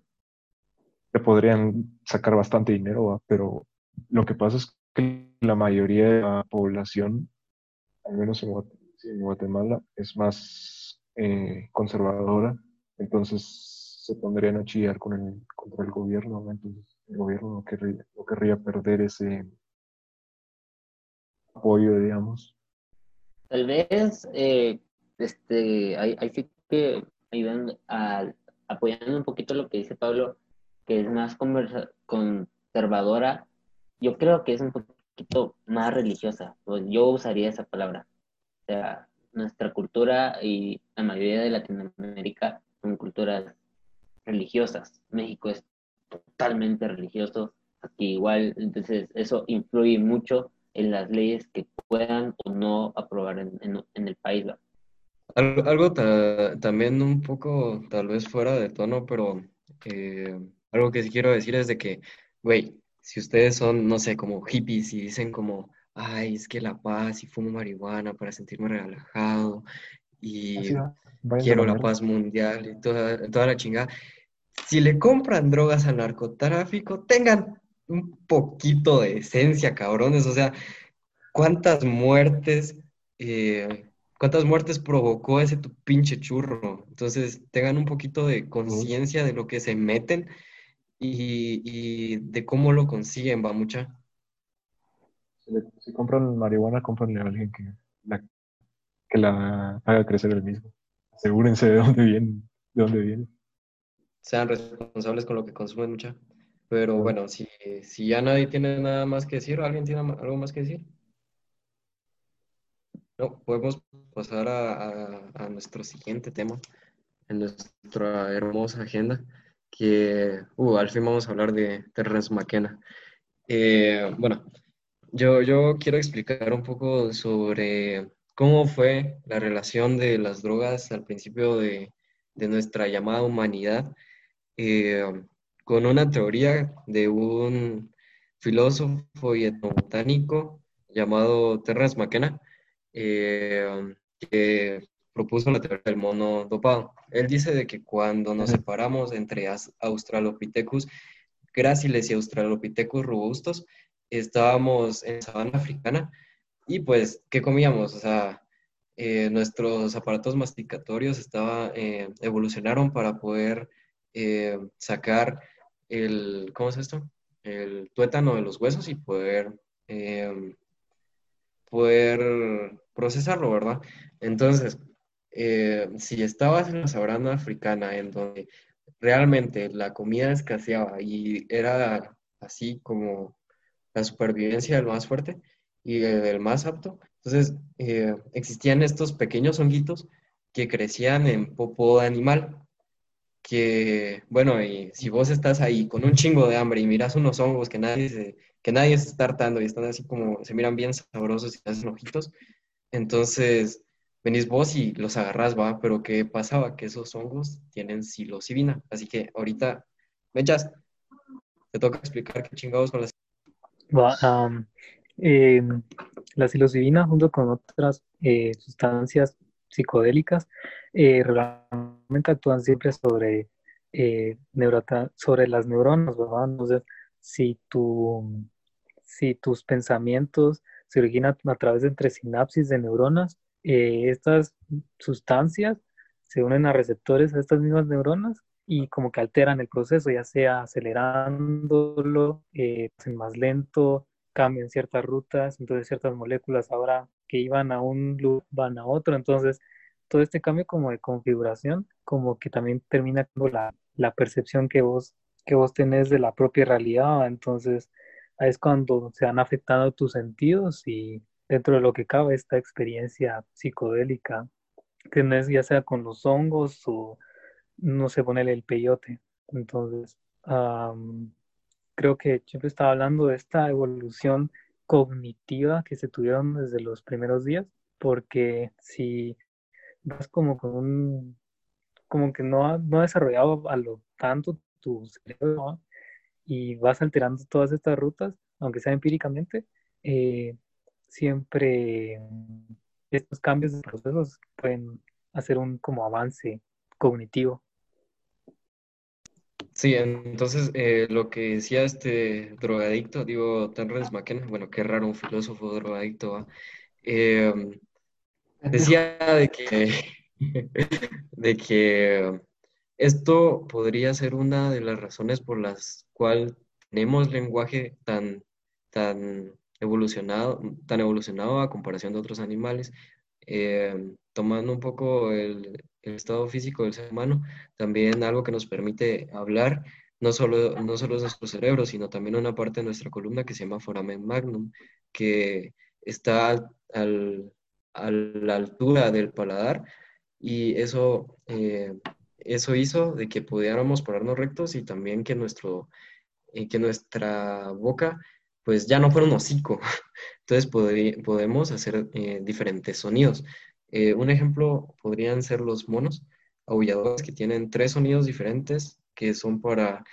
Speaker 4: te podrían sacar bastante dinero, pero lo que pasa es que la mayoría de la población, al menos en, Guatemala, es más eh, conservadora, entonces se pondrían a chillar con el, contra el gobierno, entonces el gobierno no querría, no querría perder ese apoyo, digamos.
Speaker 2: Tal vez, eh, este, hay, sí que ayudan a, apoyando un poquito lo que dice Pablo, que es más conservadora, yo creo que es un poquito más religiosa, pues yo usaría esa palabra. O sea, nuestra cultura y la mayoría de Latinoamérica son culturas religiosas. México es totalmente religioso, aquí igual, entonces eso influye mucho en las leyes que puedan o no aprobar en, el país.
Speaker 1: Algo, algo ta- también un poco tal vez fuera de tono, pero eh, algo que sí quiero decir es de que, güey, si ustedes son, no sé, como hippies y dicen como, ay, es que la paz y fumo marihuana para sentirme relajado y quiero
Speaker 4: la
Speaker 1: paz mundial y toda, toda la chingada, si le compran drogas al narcotráfico, tengan un poquito de esencia, cabrones, o sea, ¿cuántas muertes, eh, cuántas muertes provocó ese tu pinche churro? Entonces, tengan un poquito de conciencia de lo que se meten y, y de cómo lo consiguen, va mucha.
Speaker 4: Si, le- si compran marihuana, cómpranle a alguien que la, que la haga crecer el mismo. Asegúrense de dónde viene, de dónde viene.
Speaker 1: Sean responsables con lo que consumen, mucha. Pero bueno, si, si ya nadie tiene nada más que decir, ¿alguien tiene algo más que decir? No, podemos pasar a, a- a nuestro siguiente tema en nuestra hermosa agenda, que uh, al fin vamos a hablar de Terrence McKenna. Eh, bueno, yo, yo quiero explicar un poco sobre cómo fue la relación de las drogas al principio de, de nuestra llamada humanidad, eh, con una teoría de un filósofo y etnobotánico llamado Terrence McKenna, eh, que propuso la teoría del mono dopado. Él dice de que cuando nos separamos entre Australopithecus gráciles y Australopithecus robustos, estábamos en sabana africana y pues, ¿qué comíamos? O sea, eh, nuestros aparatos masticatorios estaba, eh, evolucionaron para poder eh, sacar el, ¿cómo es esto? El tuétano de los huesos y poder, eh, poder procesarlo, ¿verdad? Entonces, eh, si estabas en la sabana africana en donde realmente la comida escaseaba y era así como la supervivencia del más fuerte y del más apto. Entonces, existían estos pequeños honguitos que crecían en popó de animal, que, bueno, y si vos estás ahí con un chingo de hambre y miras unos hongos que nadie se, que nadie se está hartando y están así como, se miran bien sabrosos y hacen ojitos, entonces venís vos y los agarrás, va, pero ¿qué pasaba? Que esos hongos tienen psilocibina, así que ahorita, mechas, te toca explicar qué chingados con las...
Speaker 5: Em, la psilocibina junto con otras eh, sustancias psicodélicas eh, realmente actúan siempre sobre, eh, sobre las neuronas, ¿verdad? Entonces, si, tu, si tus pensamientos se originan a través de entre sinapsis de neuronas, eh, estas sustancias se unen a receptores a estas mismas neuronas y como que alteran el proceso, ya sea acelerándolo, hacen más lento, cambian ciertas rutas, entonces ciertas moléculas ahora que iban a un loop van a otro, entonces todo este cambio como de configuración, como que también termina con la, la percepción que vos, que vos tenés de la propia realidad, entonces es cuando se han afectado tus sentidos y dentro de lo que cabe esta experiencia psicodélica, tenés ya sea con los hongos o no sé, ponerle el peyote. Entonces, am, creo que siempre estaba hablando de esta evolución cognitiva que se tuvieron desde los primeros días, porque si vas como con un, como que no ha, no desarrollado a lo tanto tu cerebro, y vas alterando todas estas rutas, aunque sea empíricamente, eh, siempre estos cambios de procesos pueden hacer un como avance cognitivo.
Speaker 1: Sí, entonces eh, lo que decía este drogadicto, digo, Terrence McKenna, bueno, qué raro un filósofo drogadicto, ¿va? Eh, decía de que, de que esto podría ser una de las razones por las cuales tenemos lenguaje tan, tan evolucionado, tan evolucionado a comparación de otros animales, eh, tomando un poco el, el estado físico del ser humano, también algo que nos permite hablar, no solo, no solo es nuestro cerebro, sino también una parte de nuestra columna que se llama foramen magnum, que está al- a la altura del paladar y eso, eh, eso hizo de que pudiéramos pararnos rectos y también que, nuestro, eh, que nuestra boca pues ya no fuera un hocico. Entonces podri- podemos hacer eh, diferentes sonidos. Eh, un ejemplo podrían ser los monos aulladores que tienen tres sonidos diferentes que son para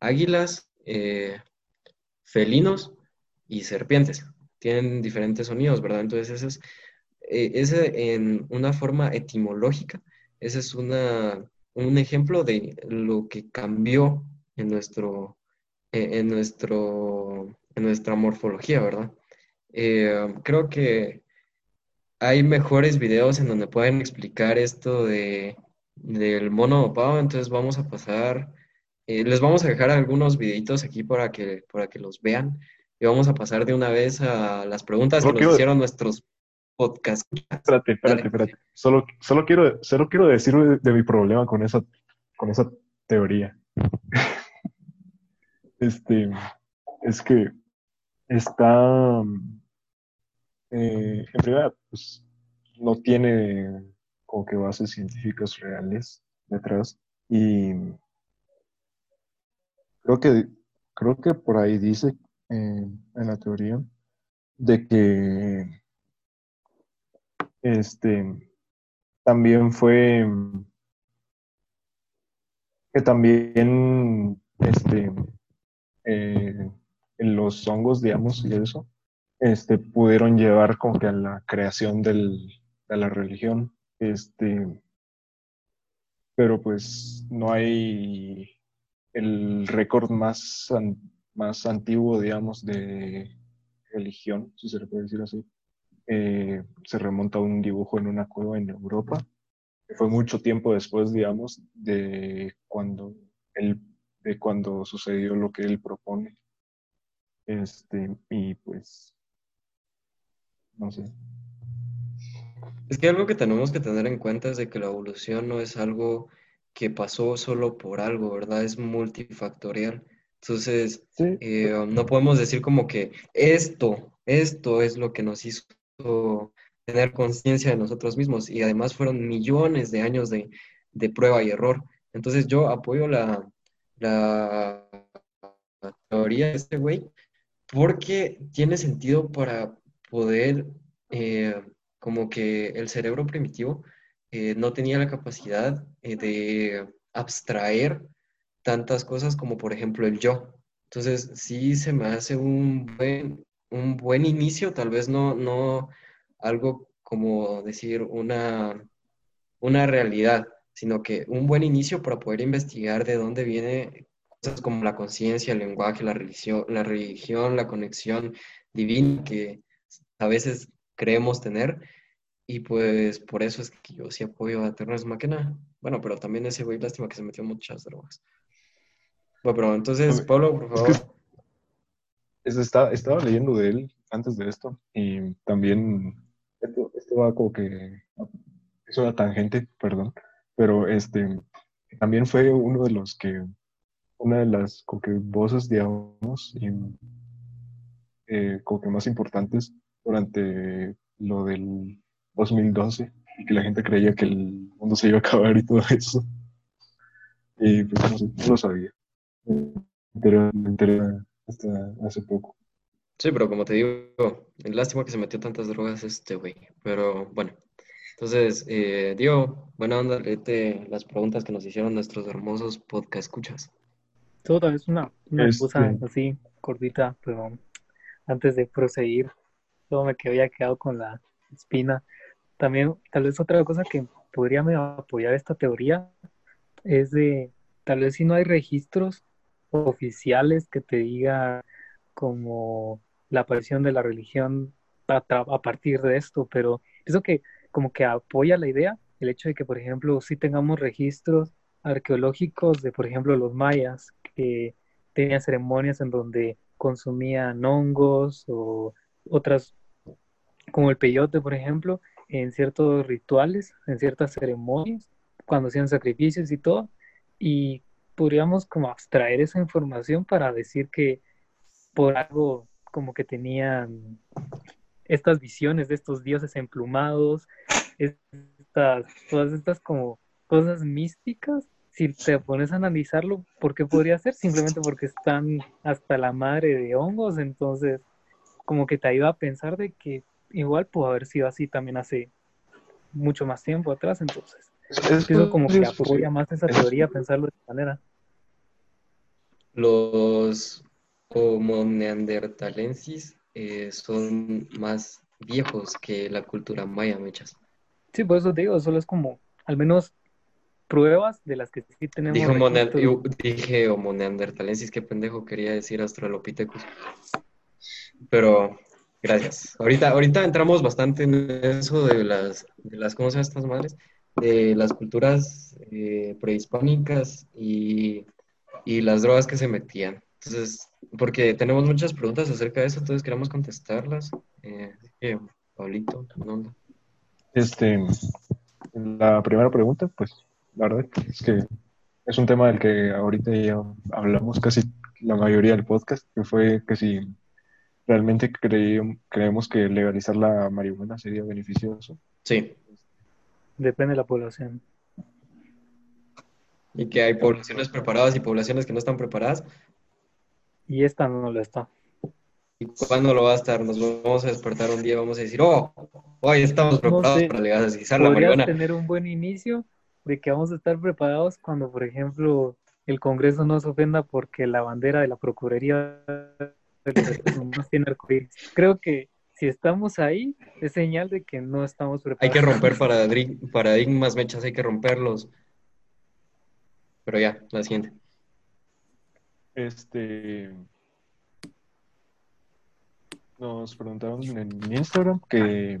Speaker 1: águilas, eh, felinos y serpientes. Tienen diferentes sonidos, ¿verdad? Entonces ese es, eh, en una forma etimológica, ese es una, un ejemplo de lo que cambió en nuestro, en nuestro, en nuestra morfología, ¿verdad? creo que hay mejores videos en donde pueden explicar esto de, del mono pavo, entonces vamos a pasar, eh, les vamos a dejar algunos videitos aquí para que, para que los vean y vamos a pasar de una vez a las preguntas que nos hicieron nuestros podcasts.
Speaker 4: Espérate, espérate, espérate. Solo, solo, quiero, solo quiero decir de, mi problema con esa, con esa teoría. este, es que está, eh, en realidad, pues, no tiene como que bases científicas reales detrás. Y creo que, creo que por ahí dice eh, en la teoría de que este también fue que también este eh, en los hongos digamos y eso este pudieron llevar como que a la creación del, de la religión este, pero pues no hay el récord más, más antiguo, digamos, de religión, si se le puede decir así. Eh, se remonta a un dibujo en una cueva en Europa. Fue mucho tiempo después, digamos, de cuando, él, de cuando sucedió lo que él propone. Este, y pues, no sé.
Speaker 1: Es que algo que tenemos que tener en cuenta es de que la evolución no es algo que pasó solo por algo, ¿verdad? Es multifactorial. Entonces, eh, no podemos decir como que esto, esto es lo que nos hizo tener conciencia de nosotros mismos. Y además fueron millones de años de, prueba y error. Entonces yo apoyo la, la teoría de este güey porque tiene sentido para poder eh, como que el cerebro primitivo eh, no tenía la capacidad eh, de abstraer tantas cosas como por ejemplo el yo. Entonces sí se me hace un buen, un buen inicio, tal vez no, no algo como decir una, una realidad, sino que un buen inicio para poder investigar de dónde viene cosas como la conciencia, el lenguaje, la religión, la religión, la conexión divina que a veces creemos tener y pues por eso es que yo sí apoyo a Terrence Máquina. Bueno, pero también ese güey, lástima que se metió muchas drogas. Bueno, pero entonces, Pablo, por favor.
Speaker 4: estaba, estaba leyendo de él antes de esto y también esto, va como que es una tangente, perdón, pero este también fue uno de los que una de las como que voces, digamos, y, eh, como que más importantes durante lo del 2012 y que la gente creía que el mundo se iba a acabar y todo eso. Y pues no, sé, no lo sabía. Me enteré, hasta hace poco.
Speaker 1: Sí, pero como te digo, lástima que se metió tantas drogas este güey. Pero bueno, entonces, eh, Diego, buena onda, léete las preguntas que nos hicieron nuestros hermosos podcast escuchas.
Speaker 5: Todo es una, una este cosa así cortita, pero antes de proseguir, todo me que había quedado con la espina. También, tal vez otra cosa que podría apoyar esta teoría es de, tal vez si no hay registros oficiales que te diga como la aparición de la religión a, partir de esto, pero eso que como que apoya la idea, el hecho de que, por ejemplo, si tengamos registros arqueológicos de, por ejemplo, los mayas, que tenían ceremonias en donde consumían hongos o otras, como el peyote, por ejemplo, en ciertos rituales, en ciertas ceremonias, cuando hacían sacrificios y todo, y podríamos como abstraer esa información para decir que por algo como que tenían estas visiones de estos dioses emplumados, estas, todas estas como cosas místicas, si te pones a analizarlo, ¿por qué podría ser? Simplemente porque están hasta la madre de hongos, entonces como que te ayuda a pensar de que igual pudo haber sido así también hace mucho más tiempo atrás, entonces.
Speaker 4: Es,
Speaker 5: Pienso como que apoya más esa
Speaker 4: Es-
Speaker 5: teoría pensarlo de esta manera.
Speaker 1: Los Homo neanderthalensis eh, son más viejos que la cultura maya, mechas.
Speaker 5: Sí, por eso te digo, solo es como, al menos pruebas de las que sí tenemos
Speaker 1: Dije Homo, nean-
Speaker 5: registro.
Speaker 1: yo dije Homo neanderthalensis, qué pendejo quería decir Australopithecus. Pero gracias. Ahorita, ahorita entramos bastante en eso de las, de las, ¿cómo se estas madres? De las culturas eh, prehispánicas y, y las drogas que se metían. Entonces, porque tenemos muchas preguntas acerca de eso, entonces queremos contestarlas. Eh, que, Pablito, ¿qué onda?
Speaker 4: Este, la primera pregunta, pues, la verdad es que es un tema del que ahorita ya hablamos casi la mayoría del podcast, que fue que si realmente creí- creemos que legalizar la marihuana sería beneficioso.
Speaker 1: Sí,
Speaker 5: Depende de la población.
Speaker 1: y que hay poblaciones preparadas y poblaciones que no están preparadas.
Speaker 5: Y esta no lo está.
Speaker 1: ¿Y cuándo lo va a estar? Nos vamos a despertar un día y vamos a decir, oh, hoy estamos preparados
Speaker 5: sé.
Speaker 1: para legalizar la marihuana.
Speaker 5: tener un buen inicio de que vamos a estar preparados cuando, por ejemplo, el Congreso no se ofenda porque la bandera de la Procuraduría tiene arcoíris. Creo que si estamos ahí, es señal de que no estamos
Speaker 1: Hay
Speaker 5: preparados.
Speaker 1: que romper paradigmas, mechas, hay que romperlos. Pero ya, la siguiente.
Speaker 4: Este, nos preguntaron en Instagram que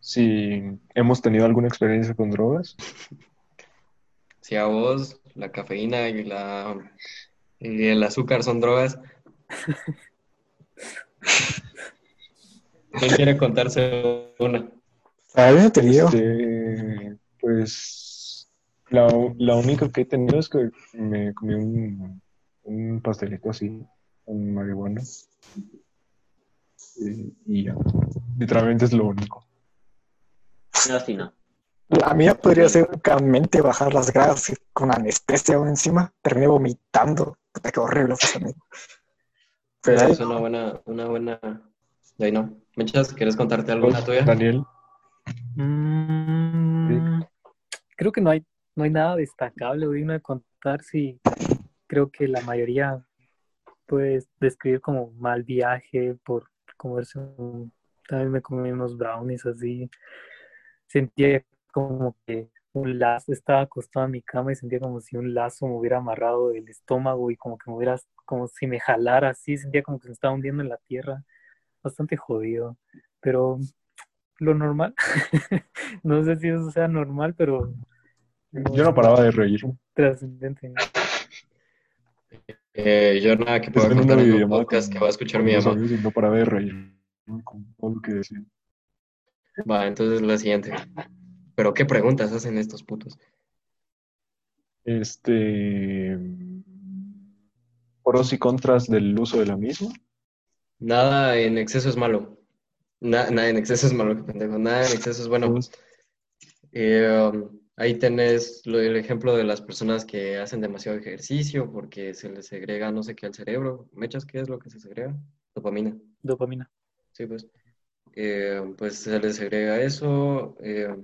Speaker 4: si hemos tenido alguna experiencia con drogas.
Speaker 1: Si a vos la cafeína y la y el azúcar son drogas, ¿quién quiere contarse una?
Speaker 3: A mí me he tenido.
Speaker 4: Este, pues la, la única que he tenido es que me comí un, un pastelito así con marihuana. Y, y ya. Literalmente es lo único.
Speaker 2: No, sí, no.
Speaker 3: La mía podría ser únicamente bajar las gradas con anestesia aún encima. Terminé vomitando. Puta, qué horrible fue también. Pero
Speaker 1: es una buena, una buena. De ahí no. Mechas, ¿quieres contarte alguna tuya?
Speaker 4: Daniel,
Speaker 5: Mm, creo que no hay, no hay nada destacable o digno de contar si creo que la mayoría puedes describir como mal viaje por comerse un, también me comí unos brownies así sentía como que un lazo estaba acostado en mi cama y sentía como si un lazo me hubiera amarrado el estómago y como que me hubiera como si me jalara así sentía como que me estaba hundiendo en la tierra bastante jodido pero lo normal no sé si eso sea normal pero
Speaker 4: yo no paraba de reír.
Speaker 5: trascendente
Speaker 1: Eh, yo nada que pueda contar en un podcast
Speaker 4: con-
Speaker 1: que va a escuchar mi mamá.
Speaker 4: no paraba de reír con todo lo que decía.
Speaker 1: Va, entonces la siguiente. Pero ¿qué preguntas hacen estos putos?
Speaker 4: Este, pros y contras del uso de la misma.
Speaker 1: Nada en exceso es malo. Na- nada en exceso es malo, qué pendejo. Nada en exceso es bueno. Eh, um, ahí tenés lo- el ejemplo de las personas que hacen demasiado ejercicio porque se les segrega no sé qué al cerebro. ¿Mechas qué es lo que se segrega? Dopamina.
Speaker 5: dopamina
Speaker 1: Sí, pues. Eh, pues se les segrega eso. eh,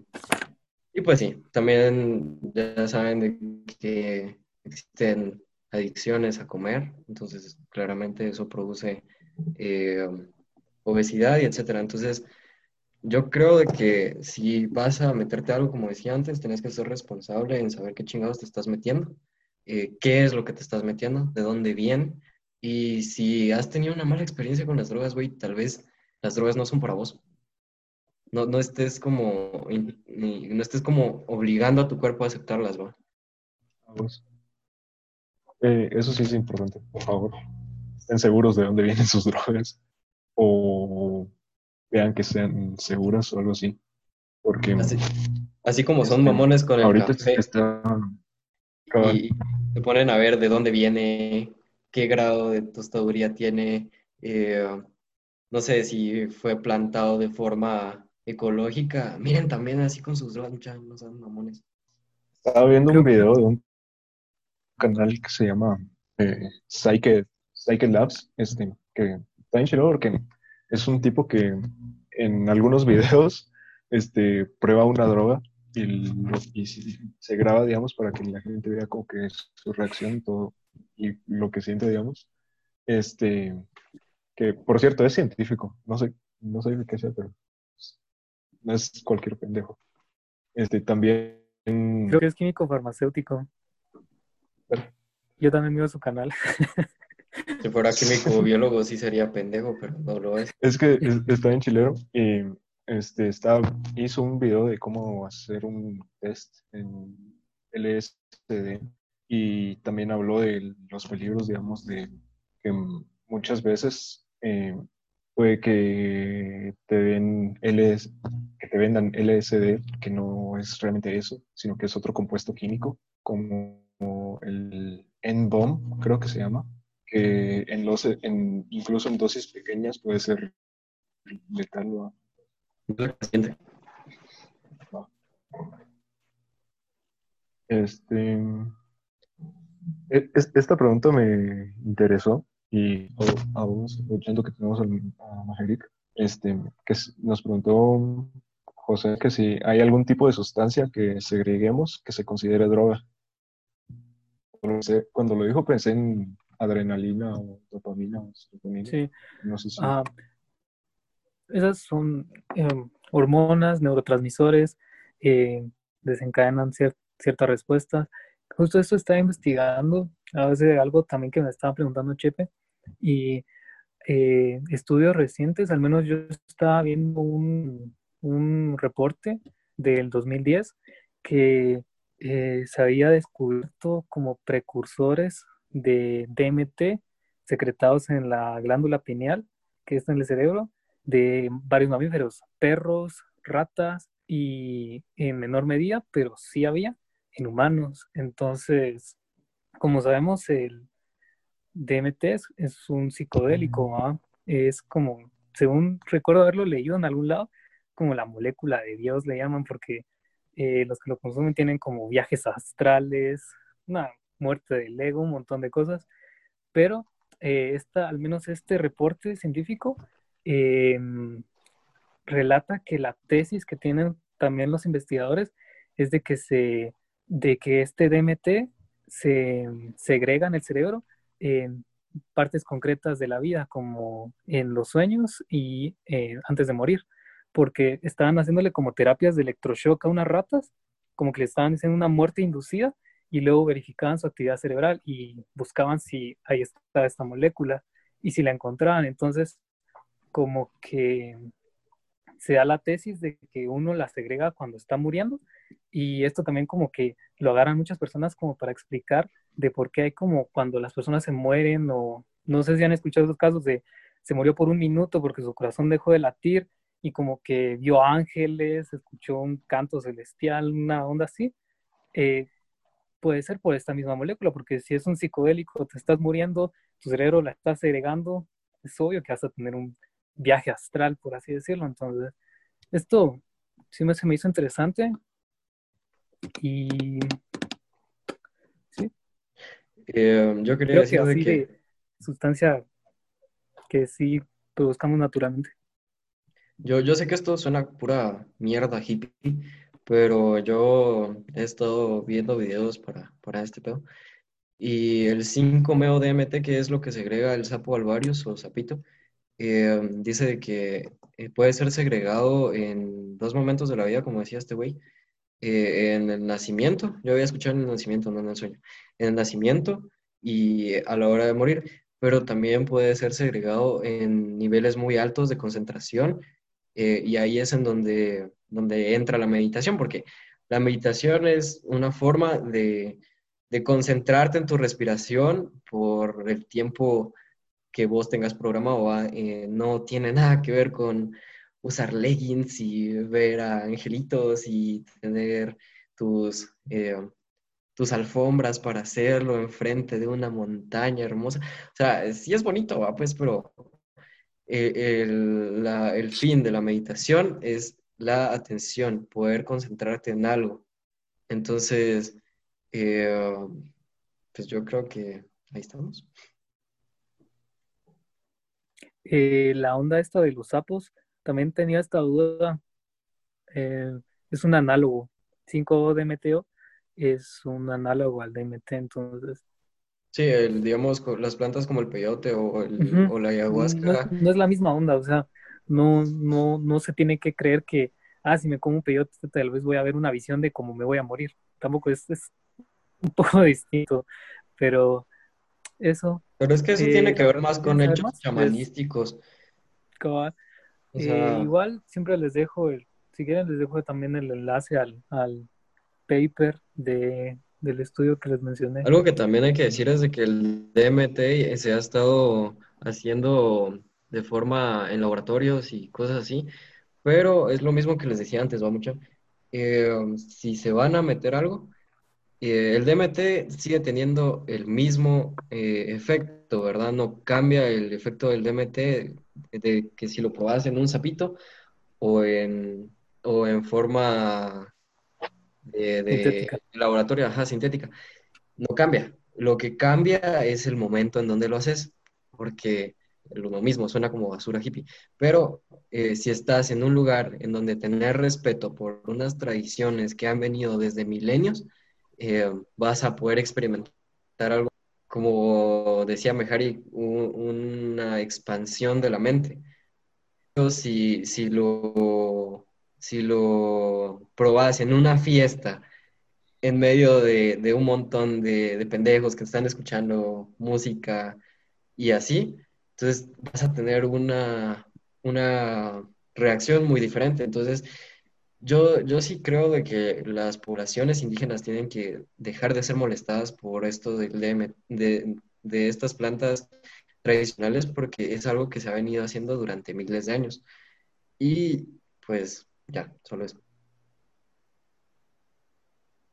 Speaker 1: y pues sí, también ya saben de que existen adicciones a comer, entonces claramente eso produce eh, obesidad y etcétera. Entonces, yo creo de que si vas a meterte algo, como decía antes, tienes que ser responsable en saber qué chingados te estás metiendo, eh, qué es lo que te estás metiendo, de dónde viene. Y si has tenido una mala experiencia con las drogas, güey, tal vez las drogas no son para vos. No, no estés como, no estés como obligando a tu cuerpo a aceptarlas.
Speaker 4: Vamos. Eh, eso sí es importante, por favor. Estén seguros de dónde vienen sus drogas o vean que sean seguras o algo así. Porque
Speaker 1: Así, así como son
Speaker 4: Este,
Speaker 1: mamones con el
Speaker 4: ahorita
Speaker 1: café
Speaker 4: está
Speaker 1: y se ponen a ver de dónde viene, qué grado de tostaduría tiene, eh, no sé si fue plantado de forma ecológica. Miren también así con sus drogas, muchachos, no sean mamones.
Speaker 4: Estaba viendo un video de un canal que se llama eh, Psyche, Psyche Labs, este, que está bien chido porque es un tipo que en algunos videos este, prueba una droga y, y se graba, digamos, para que la gente vea como que es su reacción todo, y lo que siente, digamos. Este, que por cierto es científico, no sé, no sé qué sea, pero no es cualquier pendejo. Este, también...
Speaker 5: Creo que es químico farmacéutico. Yo también miro su canal.
Speaker 1: Si fuera químico o biólogo sí sería pendejo, pero no lo es.
Speaker 4: Es que está en chilero y este, está, hizo un video de cómo hacer un test en LSD y también habló de los peligros, digamos, de que muchas veces eh, puede que te den LS, que te vendan LSD, que no es realmente eso, sino que es otro compuesto químico, como el N-bomb, creo que se llama, que en los, en, incluso en dosis pequeñas puede ser letal. Este, e, esta pregunta me interesó y a vos, aprovechando que tenemos a Majeric, este, que nos preguntó José que si hay algún tipo de sustancia que segreguemos que se considere droga. Cuando lo dijo pensé en adrenalina o dopamina o
Speaker 5: Sí. No sé si... Ah, esas son em, hormonas, neurotransmisores, eh, desencadenan ciertas respuestas. Justo esto estaba investigando, a veces algo también que me estaba preguntando Chepe, y eh, estudios recientes, al menos yo estaba viendo un, un reporte del 2010 que eh, se había descubierto como precursores de DMT secretados en la glándula pineal, que está en el cerebro, de varios mamíferos, perros, ratas y en menor medida, pero sí había en humanos. Entonces, como sabemos, el DMT es, un psicodélico, es como, según recuerdo haberlo leído en algún lado, como la molécula de Dios le llaman, porque eh, los que lo consumen tienen como viajes astrales, una muerte del ego, un montón de cosas, pero eh, esta, al menos este reporte científico em, relata que la tesis que tienen también los investigadores es de que, se, de que este DMT se segrega en el cerebro en partes concretas de la vida, como en los sueños y eh, antes de morir, porque estaban haciéndole como terapias de electroshock a unas ratas, como que le estaban haciendo una muerte inducida y luego verificaban su actividad cerebral y buscaban si ahí está esta molécula y si la encontraban. Entonces, como que se da la tesis de que uno la segrega cuando está muriendo y esto también como que lo agarran muchas personas como para explicar de por qué hay como cuando las personas se mueren o no sé si han escuchado esos casos de se murió por un minuto porque su corazón dejó de latir y como que vio ángeles, escuchó un canto celestial, una onda así. Eh, puede ser por esta misma molécula, porque si es un psicodélico, te estás muriendo, tu cerebro la está segregando, es obvio que vas a tener un viaje astral, por así decirlo. Entonces, esto sí me, se me hizo interesante. Y sí.
Speaker 1: Eh, yo quería decir
Speaker 5: que, de sustancia que sí produzcamos naturalmente.
Speaker 1: Yo, yo sé que esto suena pura mierda hippie, pero yo he estado viendo videos para, para este pedo. Y el 5-meo-DMT, que es lo que segrega el sapo alvarius o sapito, eh, dice que eh, puede ser segregado en dos momentos de la vida, como decía este güey, eh, en el nacimiento, yo había escuchado en el nacimiento, no en el sueño, en el nacimiento y a la hora de morir, pero también puede ser segregado en niveles muy altos de concentración y ahí es en donde donde entra la meditación, porque la meditación es una forma de, concentrarte en tu respiración por el tiempo que vos tengas programado. Eh, no tiene nada que ver con usar leggings y ver a angelitos y tener tus, eh, tus alfombras para hacerlo enfrente de una montaña hermosa. O sea, sí es bonito, pues, pero eh, el, el fin de la meditación es la atención, poder concentrarte en algo. Entonces, eh, pues yo creo que ahí estamos.
Speaker 5: Eh, la onda esta de los sapos, también tenía esta duda es un análogo. 5-DMTO es un análogo al DMT, entonces.
Speaker 1: Sí, el, digamos, las plantas como el peyote o, el, o la ayahuasca.
Speaker 5: no es la misma onda, o sea, no, no, no se tiene que creer que, ah, si me como un peyote, tal vez voy a ver una visión de cómo me voy a morir. Tampoco es, es un poco distinto, pero eso,
Speaker 1: Pero es que eso
Speaker 5: eh,
Speaker 1: tiene que ver
Speaker 5: ¿quieren
Speaker 1: más con hechos
Speaker 5: más?
Speaker 1: Chamanísticos. O
Speaker 5: Eh, igual siempre les dejo el, si quieren les dejo también el enlace al, al paper de, del estudio que les mencioné.
Speaker 1: algo que también hay que decir es de que el DMT se ha estado haciendo de forma en laboratorios y cosas así, pero es lo mismo que les decía antes, va mucho. Eh, si se van a meter algo, eh, el DMT sigue teniendo el mismo eh, efecto, ¿verdad? No cambia el efecto del DMT de que si lo probas en un sapito o en, o en forma de, de laboratorio, ajá, sintética. No cambia. Lo que cambia es el momento en donde lo haces, porque lo mismo suena como basura hippie. Pero eh, si estás en un lugar en donde tener respeto por unas tradiciones que han venido desde milenios, eh, vas a poder experimentar algo, como decía Mejari, un- una expansión de la mente. Si, si lo, si lo probas en una fiesta, en medio de, de un montón de, de pendejos que están escuchando música y así, entonces vas a tener una, una reacción muy diferente. Entonces, yo, yo sí creo de que las poblaciones indígenas tienen que dejar de ser molestadas por esto del DM de, de estas plantas tradicionales porque es algo que se ha venido haciendo durante miles de años. Y pues ya, solo eso.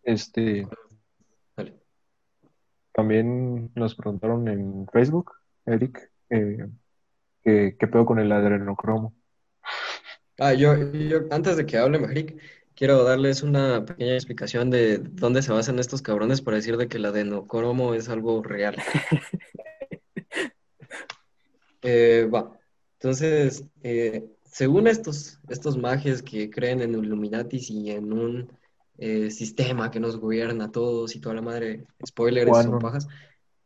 Speaker 4: Este,
Speaker 1: Vale.
Speaker 4: también nos preguntaron en Facebook, Eric, eh, que- qué pedo con el adrenocromo.
Speaker 1: Ah, yo, yo antes de que hable Mejic, quiero darles una pequeña explicación de dónde se basan estos cabrones para decir de que el adenocromo es algo real. Eh, va. Entonces, eh, según estos, estos mages que creen en Illuminatis y en un eh, sistema que nos gobierna a todos y toda la madre, spoilers, son pajas.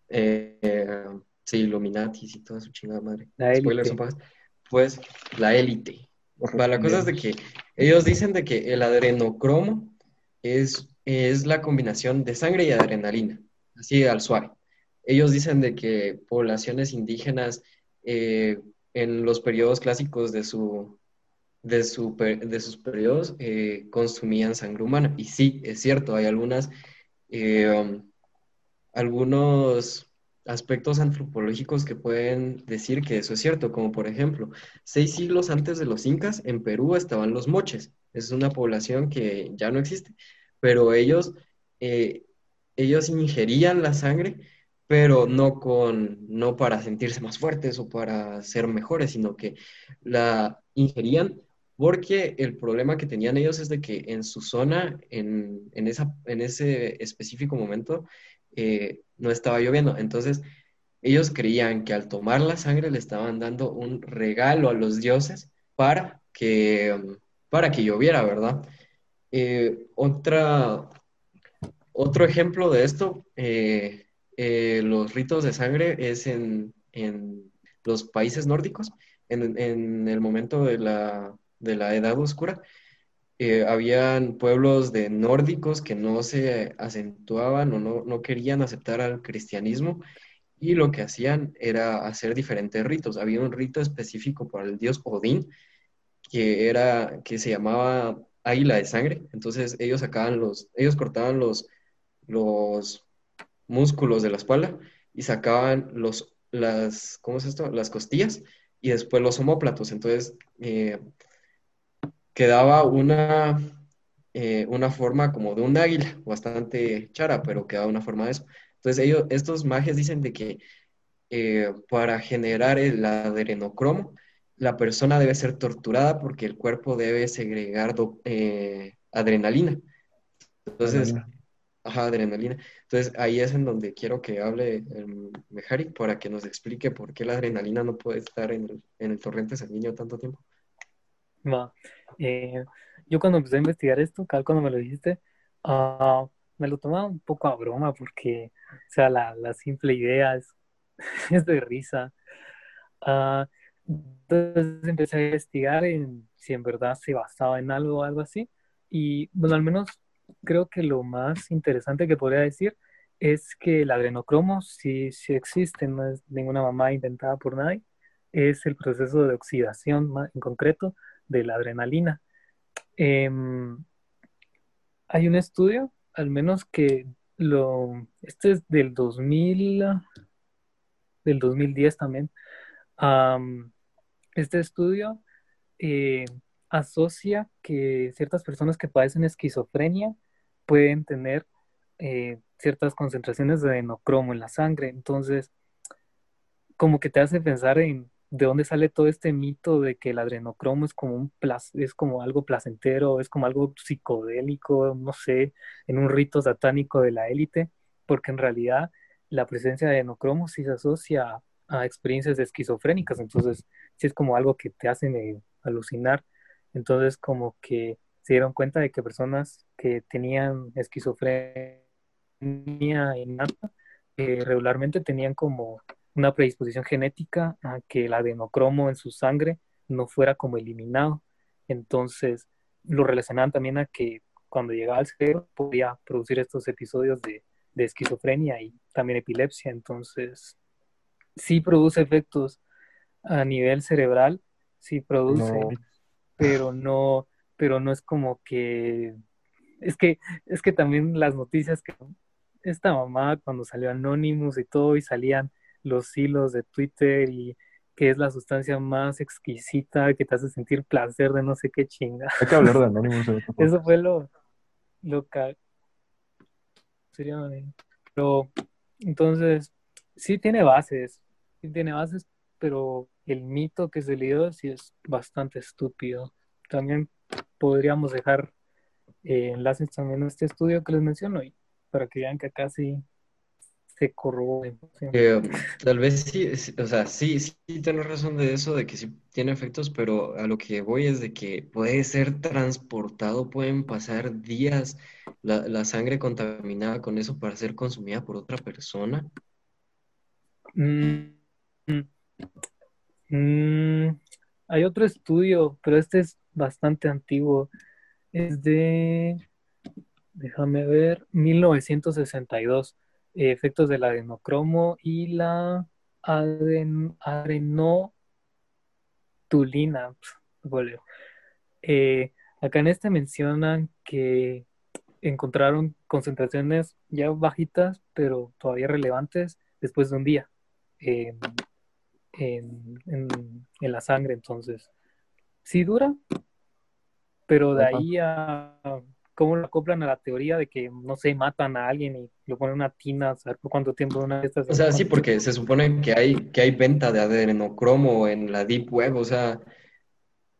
Speaker 1: Eh, eh, sí, Illuminatis y toda su chingada madre.
Speaker 5: La
Speaker 1: Spoilers,
Speaker 5: élite.
Speaker 1: son pajas. Pues, la élite. La cosa es de que ellos dicen de que el adrenocromo es, es la combinación de sangre y adrenalina, así al suave. Ellos dicen de que poblaciones indígenas eh, en los periodos clásicos de, su, de, su, de sus periodos eh, consumían sangre humana. Y sí, es cierto, hay algunas, eh, um, algunos aspectos antropológicos que pueden decir que eso es cierto, como por ejemplo, seis siglos antes de los incas, en Perú estaban los moches. Es una población que ya no existe, pero ellos, eh, ellos ingerían la sangre, pero no con, no para sentirse más fuertes o para ser mejores, sino que la ingerían porque el problema que tenían ellos es de que en su zona, en, en esa, en ese específico momento, eh, no estaba lloviendo. Entonces, ellos creían que al tomar la sangre le estaban dando un regalo a los dioses para que, um, para que lloviera, ¿verdad? Eh, otra, otro ejemplo de esto, eh, eh, los ritos de sangre es en, en los países nórdicos, en, en el momento de la, de la Edad Oscura. eh, habían pueblos de nórdicos que no se acentuaban o no, no querían aceptar al cristianismo y lo que hacían era hacer diferentes ritos. Había un rito específico para el dios Odín que era, que se llamaba águila de sangre. Entonces ellos sacaban los, ellos cortaban los, los músculos de la espalda y sacaban los, las, ¿cómo es esto? Las costillas y después los omóplatos. Entonces eh, quedaba una, eh, una forma como de un águila, bastante chara, pero quedaba una forma de eso. Entonces ellos, estos mages dicen de que eh, para generar el adrenocromo, la persona debe ser torturada porque el cuerpo debe segregar adrenalina. Entonces. Ajá, adrenalina. Entonces ahí es en donde quiero que hable Mejari para que nos explique por qué la adrenalina no puede estar en el, en el torrente sanguíneo tanto tiempo.
Speaker 5: Va. Eh, yo cuando empecé a investigar esto, cada cuando me lo dijiste, ah, me lo tomaba un poco a broma porque, o sea, la, la simple idea es, es de risa. Ah, entonces empecé a investigar en si en verdad se basaba en algo o algo así. Y bueno, al menos creo que lo más interesante que podría decir es que el adrenocromo sí, sí existe, no es ninguna mamá inventada por nadie, es el proceso de oxidación en concreto de la adrenalina. Em, hay un estudio, al menos que lo, este es del 2000, del 2010 también. este estudio eh, asocia que ciertas personas que padecen esquizofrenia pueden tener eh, ciertas concentraciones de enocromo en la sangre. Entonces, como que te hace pensar en de dónde sale todo este mito de que el adrenocromo es como un es como algo placentero, es como algo psicodélico, no sé, en un rito satánico de la élite, porque en realidad la presencia de adrenocromo sí se asocia a, experiencias esquizofrénicas, entonces sí es como algo que te hace alucinar. Entonces como que se dieron cuenta de que personas que tenían esquizofrenia innata eh, regularmente tenían como una predisposición genética a que el adenocromo en su sangre no fuera como eliminado. Entonces, lo relacionaban también a que cuando llegaba al cerebro podía producir estos episodios de, esquizofrenia y también epilepsia. Entonces, sí produce efectos a nivel cerebral, sí produce, pero no, pero no es como que es que es que también las noticias que esta mamá cuando salió Anonymous y todo y salían los hilos de Twitter y que es la sustancia más exquisita que te hace sentir placer de no sé qué chinga.
Speaker 4: Hay que hablar de Anonymous.
Speaker 5: Eso fue lo, lo que... Pero entonces, sí tiene bases, sí tiene bases, pero el mito que se le dio sí es bastante estúpido. También podríamos dejar eh, enlaces también a este estudio que les menciono y para que vean que acá sí se corroe.
Speaker 1: Eh, tal vez sí, o sea, sí, sí tienes razón de eso, de que sí tiene efectos, pero a lo que voy es de que puede ser transportado, pueden pasar días la, sangre contaminada con eso para ser consumida por otra persona.
Speaker 5: Mm, mm, hay otro estudio, pero este es bastante antiguo. Es de, déjame ver, 1962 efectos de la adenocromo y la adenotulina. Eh, acá en este mencionan que encontraron concentraciones ya bajitas, pero todavía relevantes después de un día en, la sangre. Entonces, sí dura, pero de ahí a cómo lo acoplan a la teoría de que, no sé, matan a alguien y lo ponen en una tina, saber por cuánto tiempo una de estas...
Speaker 1: O sea, sí, porque se supone que hay, que hay venta de adenocromo en la Deep Web, o sea...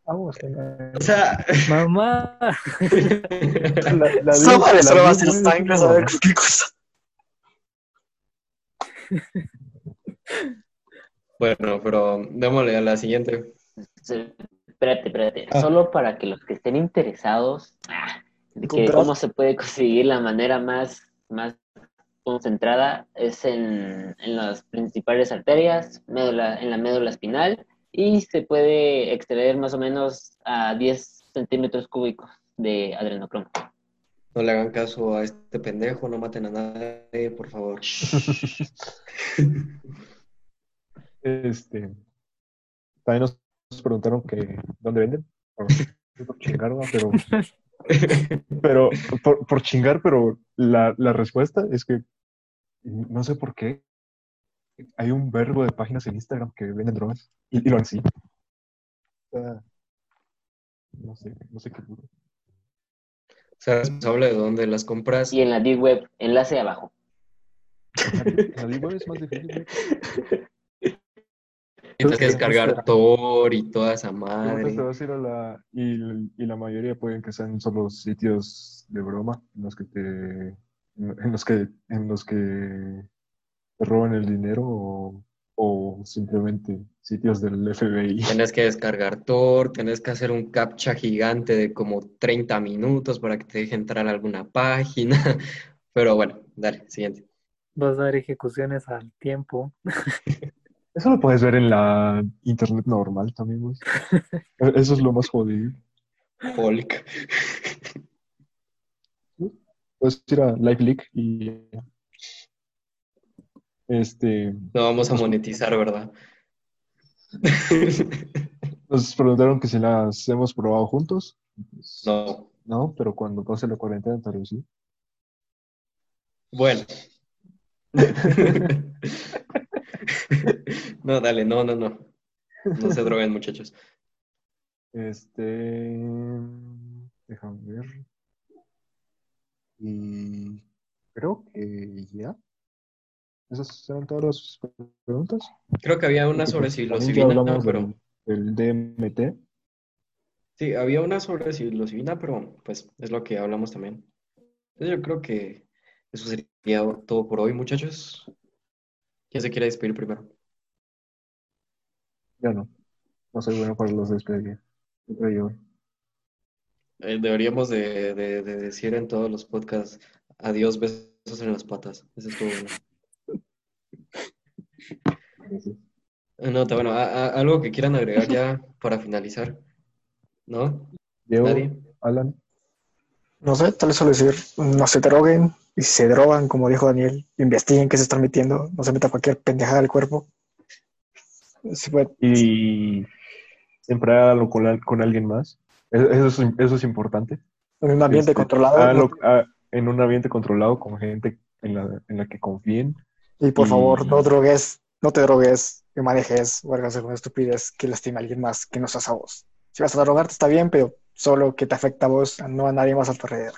Speaker 1: o sea...
Speaker 5: ¡Mamá!
Speaker 3: la, la Solo va a ser sangre, a ver qué cosa.
Speaker 1: bueno, pero démosle a la siguiente.
Speaker 2: Espérate, espérate. Ah. Solo para que los que estén interesados... Ah, que cómo se puede conseguir la manera más, más concentrada es en, las principales arterias, médula, en la médula espinal, y se puede extraer más o menos a 10 centímetros cúbicos de adrenocromo.
Speaker 1: No le hagan caso a este pendejo, no maten a nadie, por favor.
Speaker 4: este. También nos preguntaron que dónde venden. Por chingar, pero pero por, chingar, pero la, respuesta es que no sé por qué hay un verbo de páginas en Instagram que venden drogas y, lo así. no sé, no sé qué.
Speaker 1: ¿Sabes responsable de dónde las compras?
Speaker 2: Y en la Deep Web, enlace abajo.
Speaker 4: En la Deep Web es más difícil.
Speaker 1: Tienes que descargar Tor y toda esa madre.
Speaker 4: y, la mayoría pueden que sean solo sitios de broma en los que te en los que en los que te roban el dinero o o simplemente sitios del FBI.
Speaker 1: Tienes que descargar Tor, tienes que hacer un captcha gigante de como 30 minutos para que te deje entrar a alguna página. Pero bueno, dale, siguiente.
Speaker 5: Vas a dar ejecuciones al tiempo.
Speaker 4: Eso lo puedes ver en la internet normal también, güey. Eso es lo más jodido.
Speaker 1: Hulk.
Speaker 4: Puedes ir a LiveLeak y este
Speaker 1: No vamos a monetizar, ¿verdad?
Speaker 4: nos preguntaron que si las hemos probado juntos. Pues,
Speaker 1: No.
Speaker 4: No, pero cuando pase la cuarentena tal vez sí.
Speaker 1: Bueno. No, dale, no, no, no. No se droguen, muchachos.
Speaker 4: Este, déjame ver. Y creo que ya. Esas eran todas las preguntas.
Speaker 1: Creo que había una sobre
Speaker 4: pues,
Speaker 1: psilocibina,
Speaker 4: hablamos
Speaker 1: pero
Speaker 4: del DMT.
Speaker 1: sí, había una sobre psilocibina, pero pues es lo que hablamos también. Entonces yo creo que eso sería todo por hoy, muchachos. ¿Quién se quiere despedir primero?
Speaker 4: Ya no. No soy bueno para los despedidos. Siempre yo.
Speaker 1: Eh, deberíamos de, de- de decir en todos los podcasts adiós, besos en las patas. Eso estuvo bueno.
Speaker 4: Gracias.
Speaker 1: Eh, No, está bueno. A- a- algo que quieran agregar ya para finalizar, ¿no?
Speaker 4: Diego,
Speaker 1: ¿Nadie?
Speaker 4: Alan,
Speaker 3: No sé, tal vez solo decir, no se droguen. Y si se drogan, como dijo Daniel, investiguen qué se están metiendo. No se meta cualquier pendejada al cuerpo.
Speaker 4: Y siempre hágalo con, con alguien más. E- Eso es, eso es importante.
Speaker 3: en un ambiente
Speaker 4: Este,
Speaker 3: controlado.
Speaker 4: hágalo,
Speaker 3: ¿no?
Speaker 4: ah, en un ambiente controlado con gente en la, en la que confíen.
Speaker 3: Y por
Speaker 4: y-
Speaker 3: favor, no drogues, no te drogues, que manejes o hagas alguna estupidez que lastime a alguien más que no seas a vos. Si vas a drogarte está bien, pero solo que te afecta a vos, no a nadie más a tu alrededor.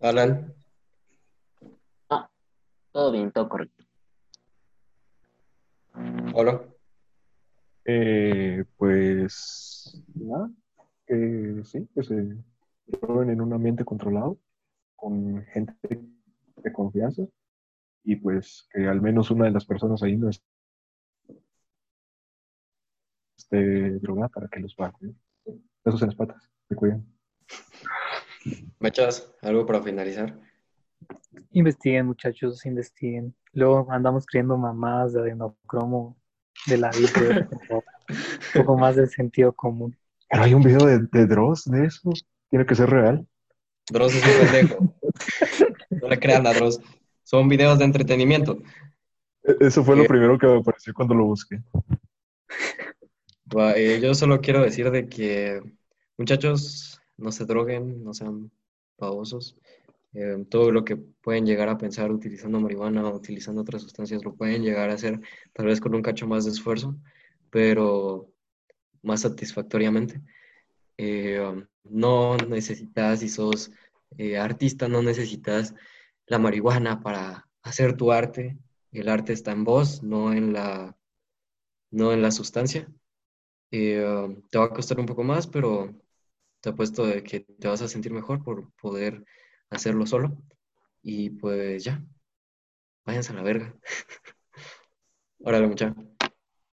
Speaker 1: Alan,
Speaker 2: Todo bien, todo correcto.
Speaker 1: hola.
Speaker 4: Eh, pues nada, que sí, que se droguen en un ambiente controlado, con gente de confianza, y pues que al menos una de las personas ahí no esté drogada para que los pueda cuidar. Besos en las patas, se cuidan.
Speaker 1: Mechas, algo para finalizar.
Speaker 5: Investiguen, muchachos, investiguen. Luego andamos creyendo mamadas de adenocromo de la vida. Un poco más de sentido común.
Speaker 4: Pero hay un video de, de Dross de eso, tiene que ser real.
Speaker 1: Dross es un pendejo. No le crean a Dross. Son videos de entretenimiento.
Speaker 4: E- Eso fue lo
Speaker 1: ¿Qué?
Speaker 4: primero que me apareció cuando lo busqué.
Speaker 1: Eh, yo solo quiero decir de que, muchachos, no se droguen, no sean pavosos. Eh, todo lo que pueden llegar a pensar utilizando marihuana o utilizando otras sustancias lo pueden llegar a hacer tal vez con un cacho más de esfuerzo, pero más satisfactoriamente. Um, no necesitas, si sos eh, artista, no necesitas la marihuana para hacer tu arte. El arte está en vos, no en la, no en la sustancia. Eh, te va a costar un poco más, pero te apuesto de que te vas a sentir mejor por poder hacerlo solo. Y pues ya, váyanse a la verga. Órale, muchacho.